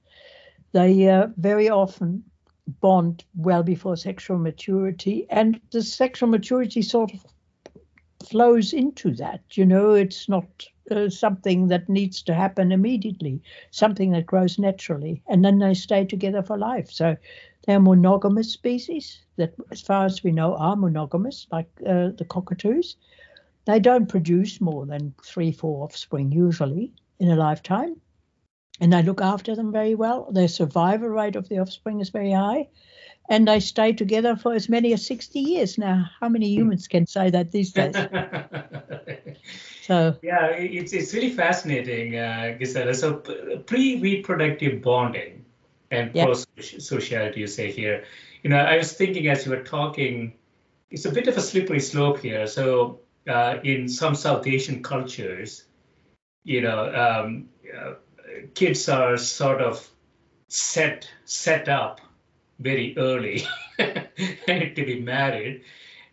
they uh, very often bond well before sexual maturity, and the sexual maturity sort of flows into that. You know, it's not uh, something that needs to happen immediately, something that grows naturally, and then they stay together for life. So they're monogamous species that, as far as we know, are monogamous, like uh, the cockatoos. They don't produce more than three, four offspring usually in a lifetime. And they look after them very well. Their survival rate of the offspring is very high and they stay together for as many as 60 years now. How many humans can say that these days? [LAUGHS] so yeah, it's it's really fascinating, uh, Gisela. So pre-reproductive bonding and yeah. pro-sociality, you say here, you know, I was thinking as you were talking, it's a bit of a slippery slope here. So uh, in some South Asian cultures, you know, um, uh, kids are sort of set set up very early [LAUGHS] to be married,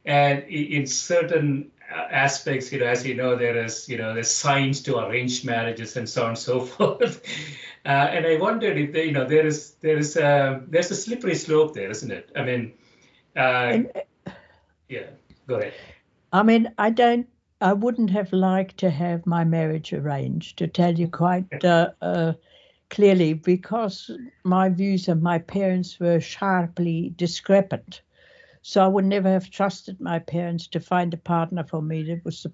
and in certain aspects, you know, as you know, there is, you know, there's signs to arranged marriages and so on and so [LAUGHS] forth. Uh, and I wondered if, you know, there is there is a there's a slippery slope there, isn't it? I mean, uh, and, yeah, go ahead. I mean, I don't, I wouldn't have liked to have my marriage arranged, to tell you quite uh, uh, clearly, because my views of my parents were sharply discrepant. So I would never have trusted my parents to find a partner for me that was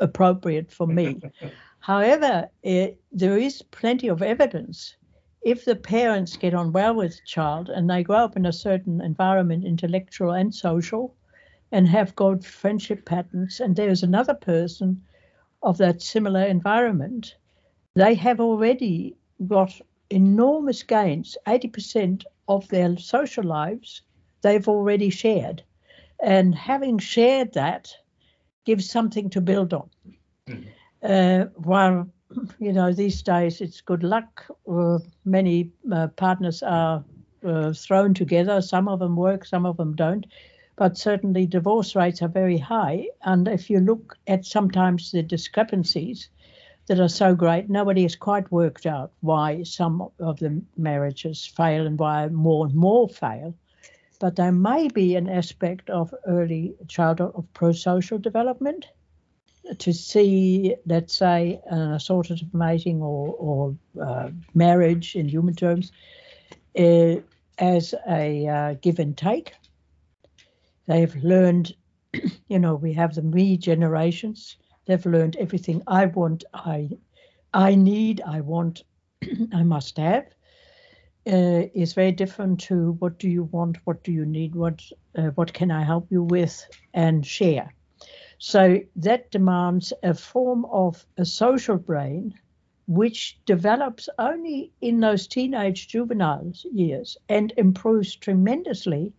appropriate for me. [LAUGHS] However, it, there is plenty of evidence. If the parents get on well with the child and they grow up in a certain environment, intellectual and social, and have good friendship patterns, and there's another person of that similar environment, they have already got enormous gains. 80% of their social lives they've already shared. And having shared that gives something to build on. Mm. Uh, while, [CLEARS THROAT] you know, these days it's good luck. Uh, many uh, partners are uh, thrown together. Some of them work, some of them don't. But certainly divorce rates are very high. And if you look at sometimes the discrepancies, that are so great. Nobody has quite worked out why some of the marriages fail and why more and more fail but there may be an aspect of early childhood of pro-social development to see, let's say, an assorted mating or, or uh, marriage in human terms uh, as a uh, give and take. They've learned, [CLEARS THROAT] you know, we have the me generations. They've learned everything I want, I, I need, I want, [CLEARS THROAT] I must have uh, is very different to what do you want, what do you need, what uh, what can I help you with, and share. So that demands a form of a social brain, which develops only in those teenage juvenile years and improves tremendously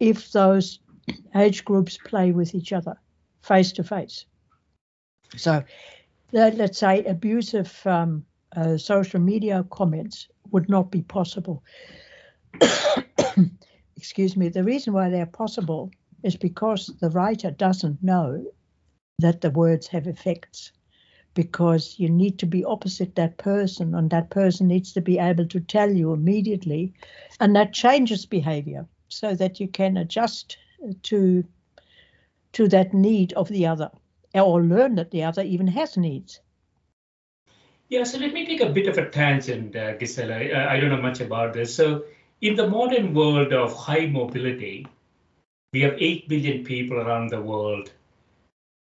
if those [CLEARS THROAT] age groups play with each other face to face. So, let's say abusive um, uh, social media comments would not be possible. [COUGHS] Excuse me. The reason why they're possible is because the writer doesn't know that the words have effects. Because you need to be opposite that person, and that person needs to be able to tell you immediately, and that changes behavior so that you can adjust to to that need of the other, or learn that the other even has needs. Yeah, so let me take a bit of a tangent, uh, Gisela. I, I don't know much about this. So, in the modern world of high mobility, we have 8 billion people around the world.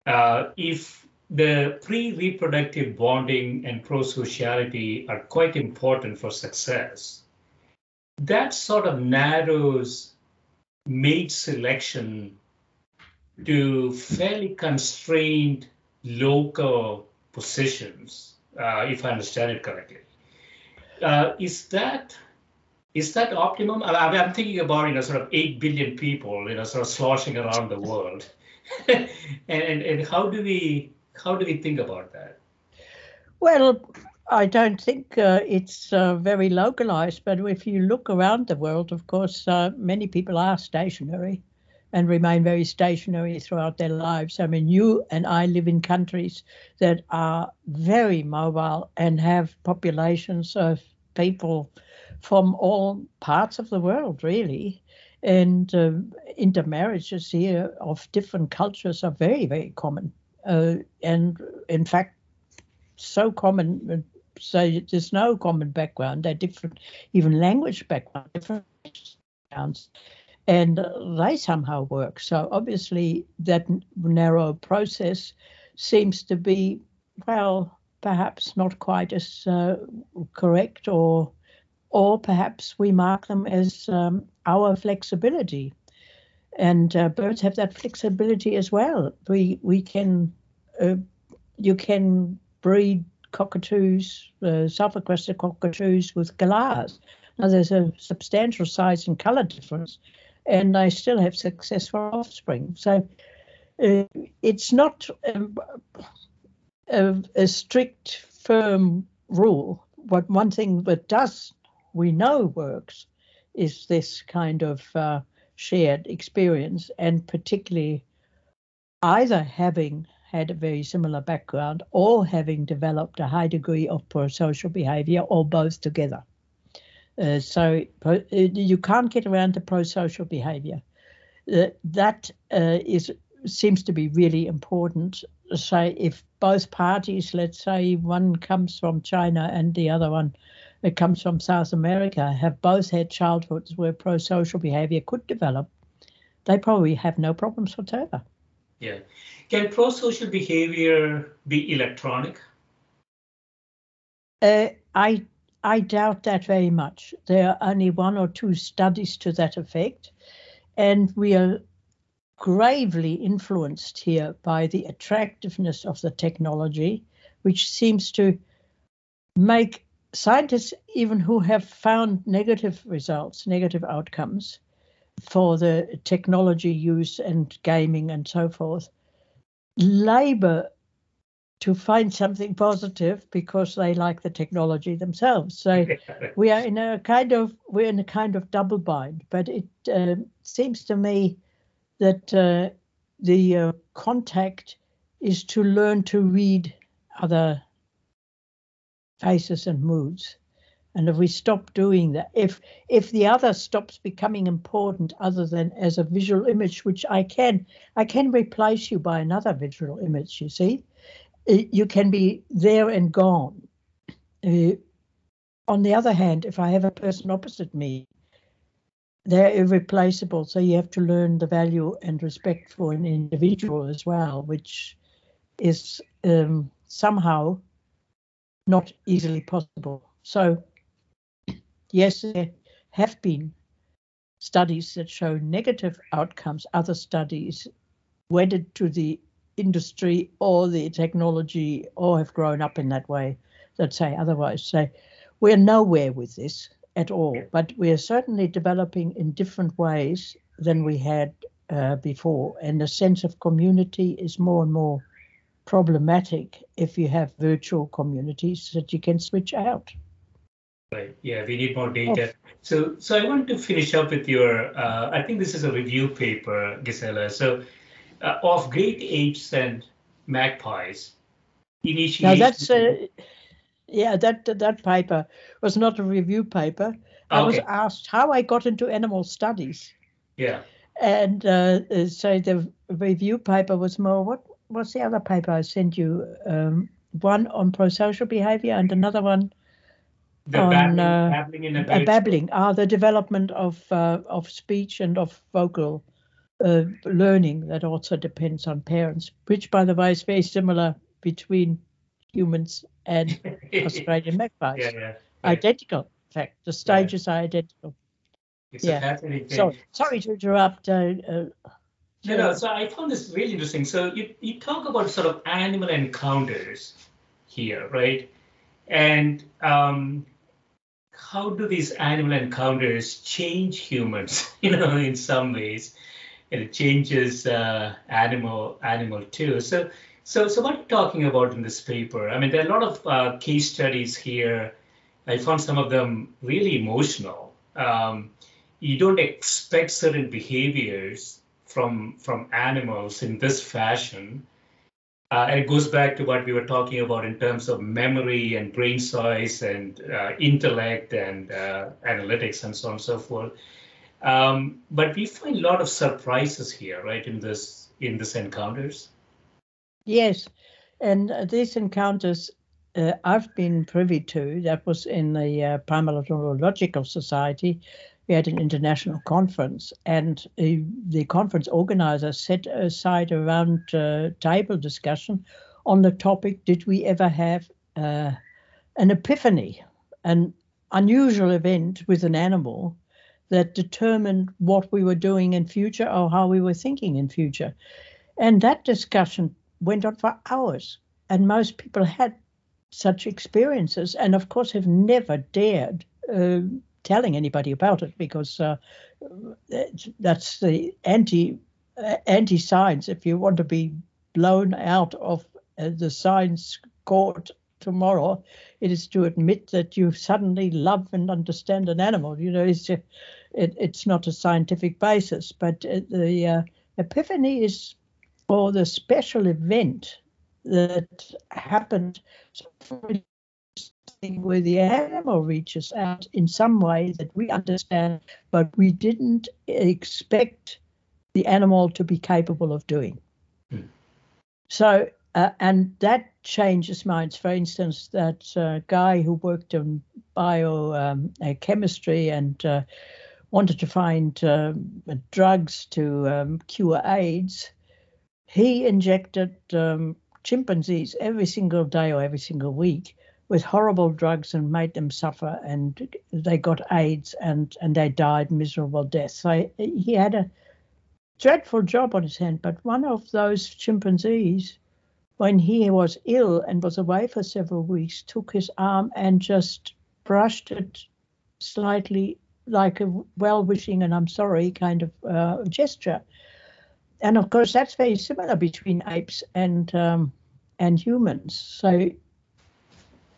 Uh, if the pre reproductive bonding and pro sociality are quite important for success, that sort of narrows mate selection to fairly constrained local positions uh, if I understand it correctly. Uh, is that is that optimum? I mean, I'm thinking about you know sort of eight billion people you know sort of sloshing around the world, [LAUGHS] and, and and how do we how do we think about that? Well, I don't think uh, it's uh, very localized, but if you look around the world, of course, uh, many people are stationary and remain very stationary throughout their lives. I mean, you and I live in countries that are very mobile and have populations of people from all parts of the world, really. And uh, intermarriages here of different cultures are very, very common. Uh, and in fact, so common, so there's no common background. They're different, even language background, different backgrounds and they somehow work. So obviously, that narrow process seems to be, well, perhaps not quite as uh, correct, or or perhaps we mark them as um, our flexibility. And uh, birds have that flexibility as well. We we can uh, you can breed cockatoos, uh, sulphur-crested cockatoos with galahs Now there's a substantial size and color difference, and they still have successful offspring. So uh, it's not um, a, a, strict, firm rule. But one thing that does, we know works, is this kind of uh, shared experience, and particularly either having had a very similar background or having developed a high degree of pro-social behavior or both together. Uh, so uh, you can't get around the pro-social behavior. Uh, that uh, is seems to be really important. Say if both parties, let's say one comes from China and the other one comes from South America, have both had childhoods where pro-social behavior could develop, they probably have no problems whatsoever. Yeah. Can pro-social behavior be electronic? Uh, I I doubt that very much. There are only one or two studies to that effect, and we are gravely influenced here by the attractiveness of the technology, which seems to make scientists, even who have found negative results, negative outcomes for the technology use and gaming and so forth, labor to find something positive because they like the technology themselves. So we are in a kind of we're in a kind of double bind. But it uh, seems to me that uh, the uh, contact is to learn to read other faces and moods. And if we stop doing that, if if the other stops becoming important other than as a visual image, which I can, I can replace you by another visual image, you see, you can be there and gone. Uh, on the other hand, if I have a person opposite me, they're irreplaceable. So you have to learn the value and respect for an individual as well, which is um, somehow not easily possible. So, yes, there have been studies that show negative outcomes, other studies wedded to the industry or the technology or have grown up in that way that say otherwise. So we're nowhere with this at all, but we are certainly developing in different ways than we had uh, before. And the sense of community is more and more problematic if you have virtual communities that you can switch out. Right. Yeah, we need more data. So, so I want to finish up with your. Uh, I think this is a review paper, Gisela. So, uh, of great apes and magpies. Initiation. Now that's uh, yeah, that that paper was not a review paper. I okay. was asked how I got into animal studies. Yeah. And uh, uh so the review paper was more what what's the other paper I sent you? Um, one on pro-social behavior and another one the on babbling, uh, babbling in a babbling. Ah, the development of uh, of speech and of vocal uh, learning that also depends on parents, which, by the way, is very similar between humans and [LAUGHS] Australian magpies. Yeah, yeah, Identical. In fact, the stages yeah. are identical. It's yeah. a fascinating thing. Sorry, sorry to interrupt. Uh, uh, no, no. So I found this really interesting. So you you talk about sort of animal encounters here, right? And um, how do these animal encounters change humans? [LAUGHS] You know, in some ways it changes uh, animal animal too. So so so what are you talking about in this paper? I mean, there are a lot of uh, case studies here. I found some of them really emotional. Um, you don't expect certain behaviors from from animals in this fashion. Uh, and it goes back to what we were talking about in terms of memory and brain size and uh, intellect and uh, analytics and so on and so forth. Um, but we find a lot of surprises here, right, in this in this encounters. Yes, and these encounters uh, I've been privy to. That was in the uh, Primatological Society. We had an international conference, and uh, the conference organizer set aside a round uh, table discussion on the topic: Did we ever have uh, an epiphany, an unusual event with an animal? That determined what we were doing in future or how we were thinking in future. And that discussion went on for hours. And most people had such experiences and, of course, have never dared uh, telling anybody about it because uh, that's the anti uh, anti science. If you want to be blown out of uh, the science court tomorrow, it is to admit that you suddenly love and understand an animal. You know, it's it, it's not a scientific basis, but uh, the uh, epiphany is or the special event that happened where the animal reaches out in some way that we understand, but we didn't expect the animal to be capable of doing. Mm. So, uh, and that changes minds. For instance, that uh, guy who worked in biochemistry um, and uh, wanted to find um, drugs to um, cure AIDS, he injected um, chimpanzees every single day or every single week with horrible drugs and made them suffer and they got AIDS and, and they died miserable deaths. So he had a dreadful job on his hand, but one of those chimpanzees, when he was ill and was away for several weeks, took his arm and just brushed it slightly like a well wishing and I'm sorry kind of uh, gesture. And of course, that's very similar between apes and um, and humans. So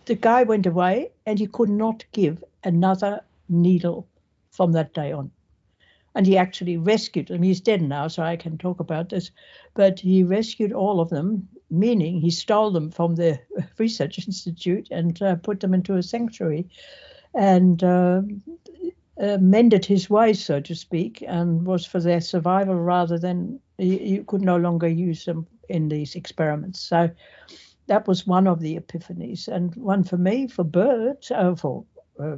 the guy went away and he could not give another needle from that day on. And he actually rescued them. He's dead now, so I can talk about this. But he rescued all of them, meaning he stole them from the [LAUGHS] research institute and uh, put them into a sanctuary and uh, uh, mended his ways, so to speak, and was for their survival rather than you, could no longer use them in these experiments. So that was one of the epiphanies, and one for me for birds, uh, for uh,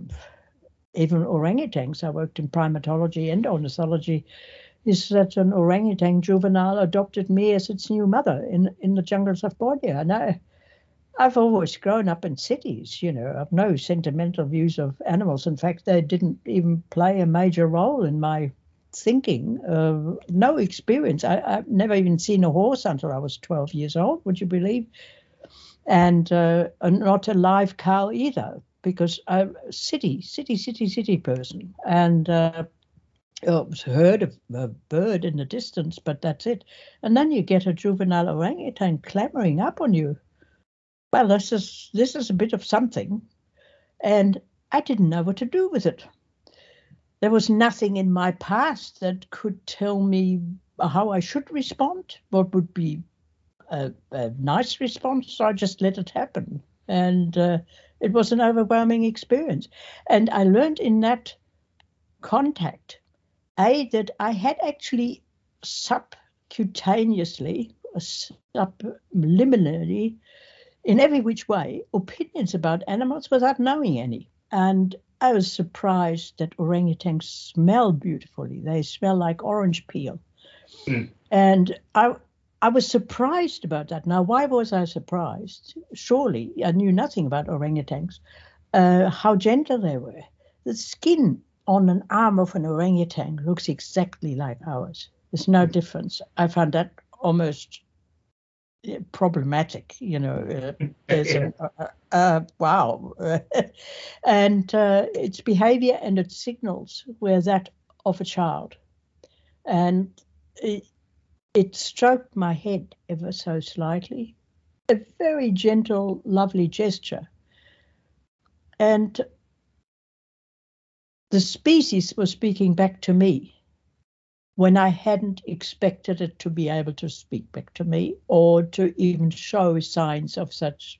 even orangutans. I worked in primatology and ornithology. Is that an orangutan juvenile adopted me as its new mother in in the jungles of Borneo? And I, I've always grown up in cities, you know. I've no sentimental views of animals. In fact, they didn't even play a major role in my thinking. Uh, no experience. I, have never even seen a horse until I was 12 years old. Would you believe? and uh, not a live cow either, because I'm a city, city, city, city person, and uh, heard of a bird in the distance, but that's it. And then you get a juvenile orangutan clamoring up on you. Well, this is this is a bit of something, and I didn't know what to do with it. There was nothing in my past that could tell me how I should respond, what would be a, a nice response. So I just let it happen. And uh, it was an overwhelming experience. And I learned in that contact, A, that I had actually subcutaneously, subliminally, in every which way, opinions about animals without knowing any. And I was surprised that orangutans smell beautifully. They smell like orange peel. Mm. And I, I was surprised about that. Now, why was I surprised? Surely I knew nothing about orangutans, uh, how gentle they were. The skin on an arm of an orangutan looks exactly like ours. There's no difference. I found that almost problematic, you know. Uh, [LAUGHS] yeah. a, uh, uh, wow. [LAUGHS] and uh, its behavior and its signals were that of a child. And it, it stroked my head ever so slightly, a very gentle, lovely gesture. And the species was speaking back to me when I hadn't expected it to be able to speak back to me or to even show signs of such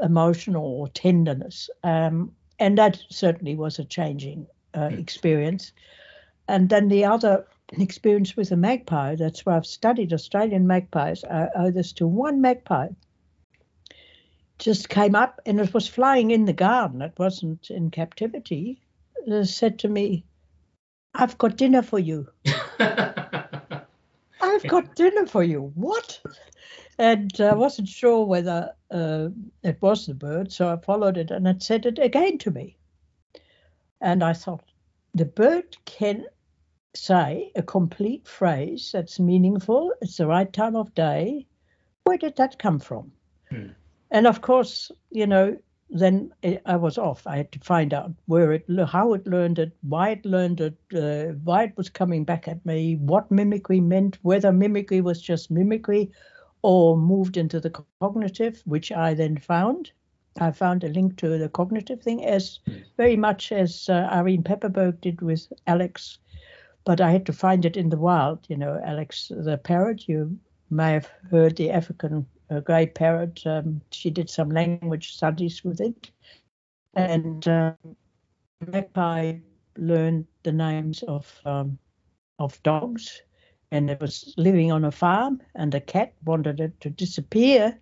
emotional tenderness. Um, and that certainly was a changing uh, hmm. experience. And then the other experience with a magpie. That's why I've studied Australian magpies. I owe this to one magpie. Just came up and it was flying in the garden. It wasn't in captivity. It said to me, I've got dinner for you. [LAUGHS] [LAUGHS] I've got dinner for you. What? And I wasn't sure whether uh, it was the bird, so I followed it and it said it again to me. And I thought, the bird can say a complete phrase that's meaningful, it's the right time of day. Where did that come from? Hmm. And of course, you know, then I was off. I had to find out where it, how it learned it, why it learned it, uh, why it was coming back at me, what mimicry meant, whether mimicry was just mimicry or moved into the cognitive, which I then found. I found a link to the cognitive thing as very much as uh, Irene Pepperberg did with Alex, but I had to find it in the wild. You know, Alex the parrot. You may have heard the African uh, grey parrot. Um, she did some language studies with it, and um, magpie learned the names of um, of dogs, and it was living on a farm, and a cat wanted it to disappear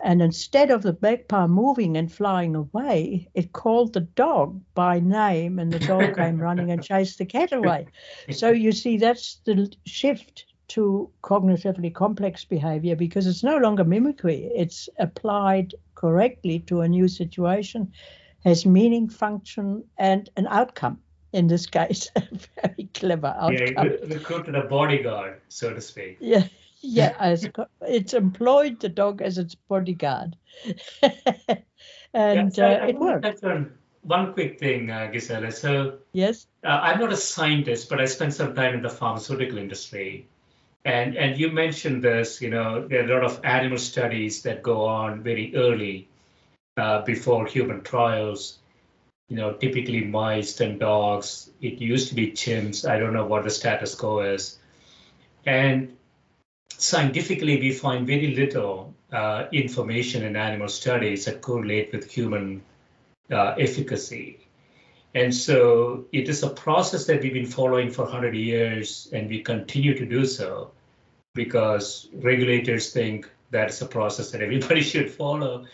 and instead of the magpie moving and flying away, it called the dog by name, and the dog came running and chased the cat away. [LAUGHS] So you see, that's the shift to cognitively complex behavior because it's no longer mimicry, it's applied correctly to a new situation, has meaning, function, and an outcome. In this case, [LAUGHS] a very clever outcome. Yeah, recruited a bodyguard, so to speak. [LAUGHS] Yeah yeah, as it's employed the dog as its bodyguard, [LAUGHS] and yeah, uh, it worked. One quick thing, uh, Gisela. So yes, uh, I'm not a scientist, but I spent some time in the pharmaceutical industry, and and you mentioned this. You know, there are a lot of animal studies that go on very early, uh, before human trials. You know, typically mice and dogs. It used to be chimps. I don't know what the status quo is, and scientifically, we find very little uh, information in animal studies that correlate with human uh, efficacy. And so it is a process that we've been following for 100 years, and we continue to do so because regulators think that's a process that everybody [LAUGHS] should follow.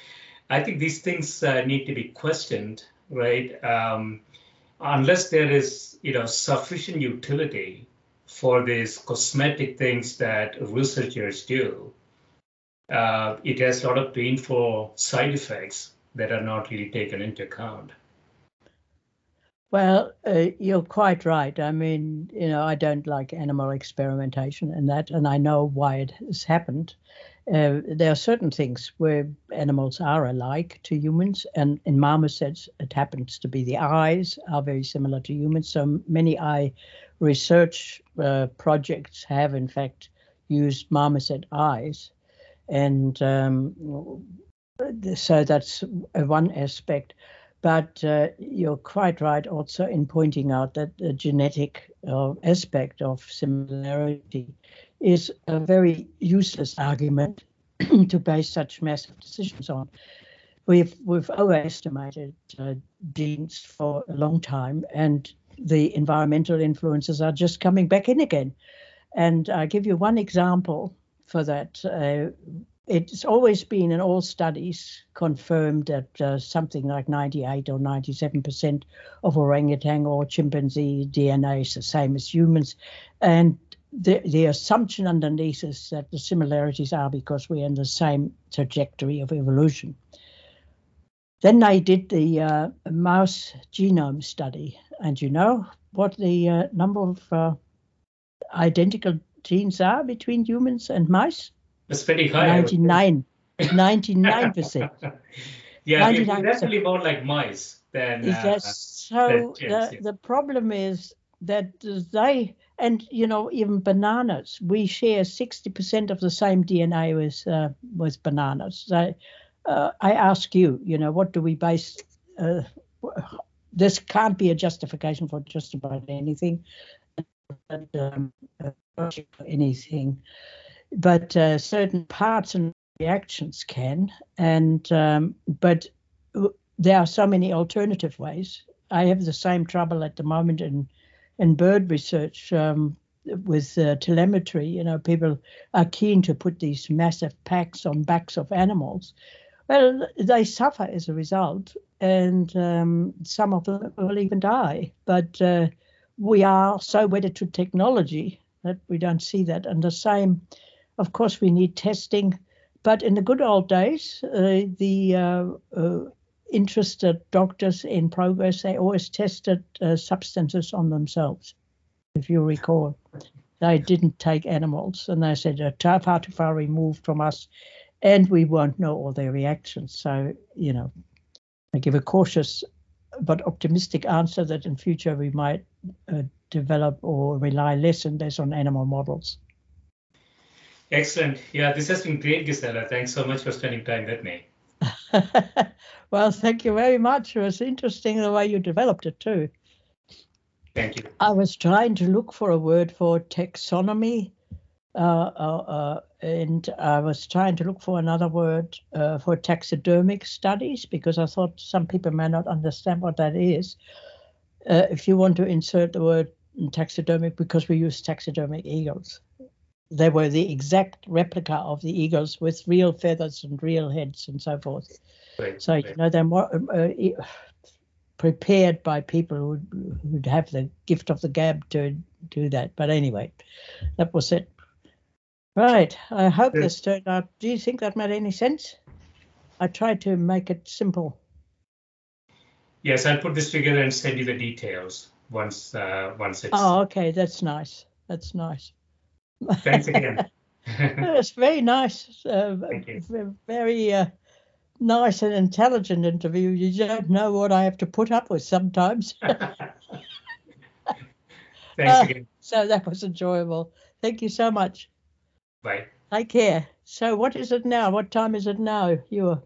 I think these things uh, need to be questioned, right? Um, unless there is, you know, sufficient utility for these cosmetic things that researchers do, uh, it has a lot of painful side effects that are not really taken into account. Well, uh, you're quite right. I mean, you know, I don't like animal experimentation and that, and I know why it has happened. Uh, there are certain things where animals are alike to humans, and in marmosets, it happens to be the eyes are very similar to humans. So many eye research uh, projects have, in fact, used marmoset eyes. And um, so that's one aspect. But uh, you're quite right also in pointing out that the genetic uh, aspect of similarity is a very useless argument [CLEARS THROAT] to base such massive decisions on. We've we've overestimated uh, genes for a long time, and the environmental influences are just coming back in again. And I'll give you one example for that. Uh, it's always been in all studies confirmed that uh, something like 98 or 97% of orangutan or chimpanzee DNA is the same as humans. And the, the assumption underneath is that the similarities are because we're in the same trajectory of evolution. Then they did the uh, mouse genome study, and you know what the uh, number of uh, identical genes are between humans and mice? It's pretty high. 99. [LAUGHS] 99%. [LAUGHS] yeah, 99%. definitely more like mice than. Uh. So than the, the problem is that they, and you know, even bananas, we share 60% of the same DNA with, uh, with bananas. So, uh, I ask you, you know, what do we base? Uh, this can't be a justification for just about anything, um, anything, but uh, certain parts and reactions can. And um, but there are so many alternative ways. I have the same trouble at the moment in in bird research. Um, with uh, telemetry, you know, people are keen to put these massive packs on backs of animals, well, they suffer as a result, and um, some of them will even die. But uh, we are so wedded to technology that we don't see that. And the same, of course, we need testing. But in the good old days, uh, the uh, uh interested doctors in progress, they always tested uh, substances on themselves, if you recall. They didn't take animals, and they said, uh, far too far removed from us and we won't know all their reactions. So, you know, I give a cautious but optimistic answer that in future we might uh, develop or rely less and less on animal models. Excellent. Yeah, this has been great, Gisela. Thanks so much for spending time with me. [LAUGHS] well, thank you very much. It was interesting the way you developed it too. Thank you. I was trying to look for a word for taxonomy, uh, uh, uh, and I was trying to look for another word uh, for taxidermic studies because I thought some people may not understand what that is. Uh, if you want to insert the word taxidermic, because we use taxidermic eagles, they were the exact replica of the eagles with real feathers and real heads and so forth. Right, so right. you know they're more uh, prepared by people who would have the gift of the gab to do that. But anyway, that was it. Right. I hope yes. this turned out. Do you think that made any sense? I tried to make it simple. Yes, I'll put this together and send you the details once uh, once it's. Oh, okay. That's nice. That's nice. Thanks again. [LAUGHS] it's very nice. Uh, Thank you. Very uh, nice and intelligent interview. You don't know what I have to put up with sometimes. [LAUGHS] Thanks uh, again. So that was enjoyable. Thank you so much. Bye. Take care. So what is it now? What time is it now? You're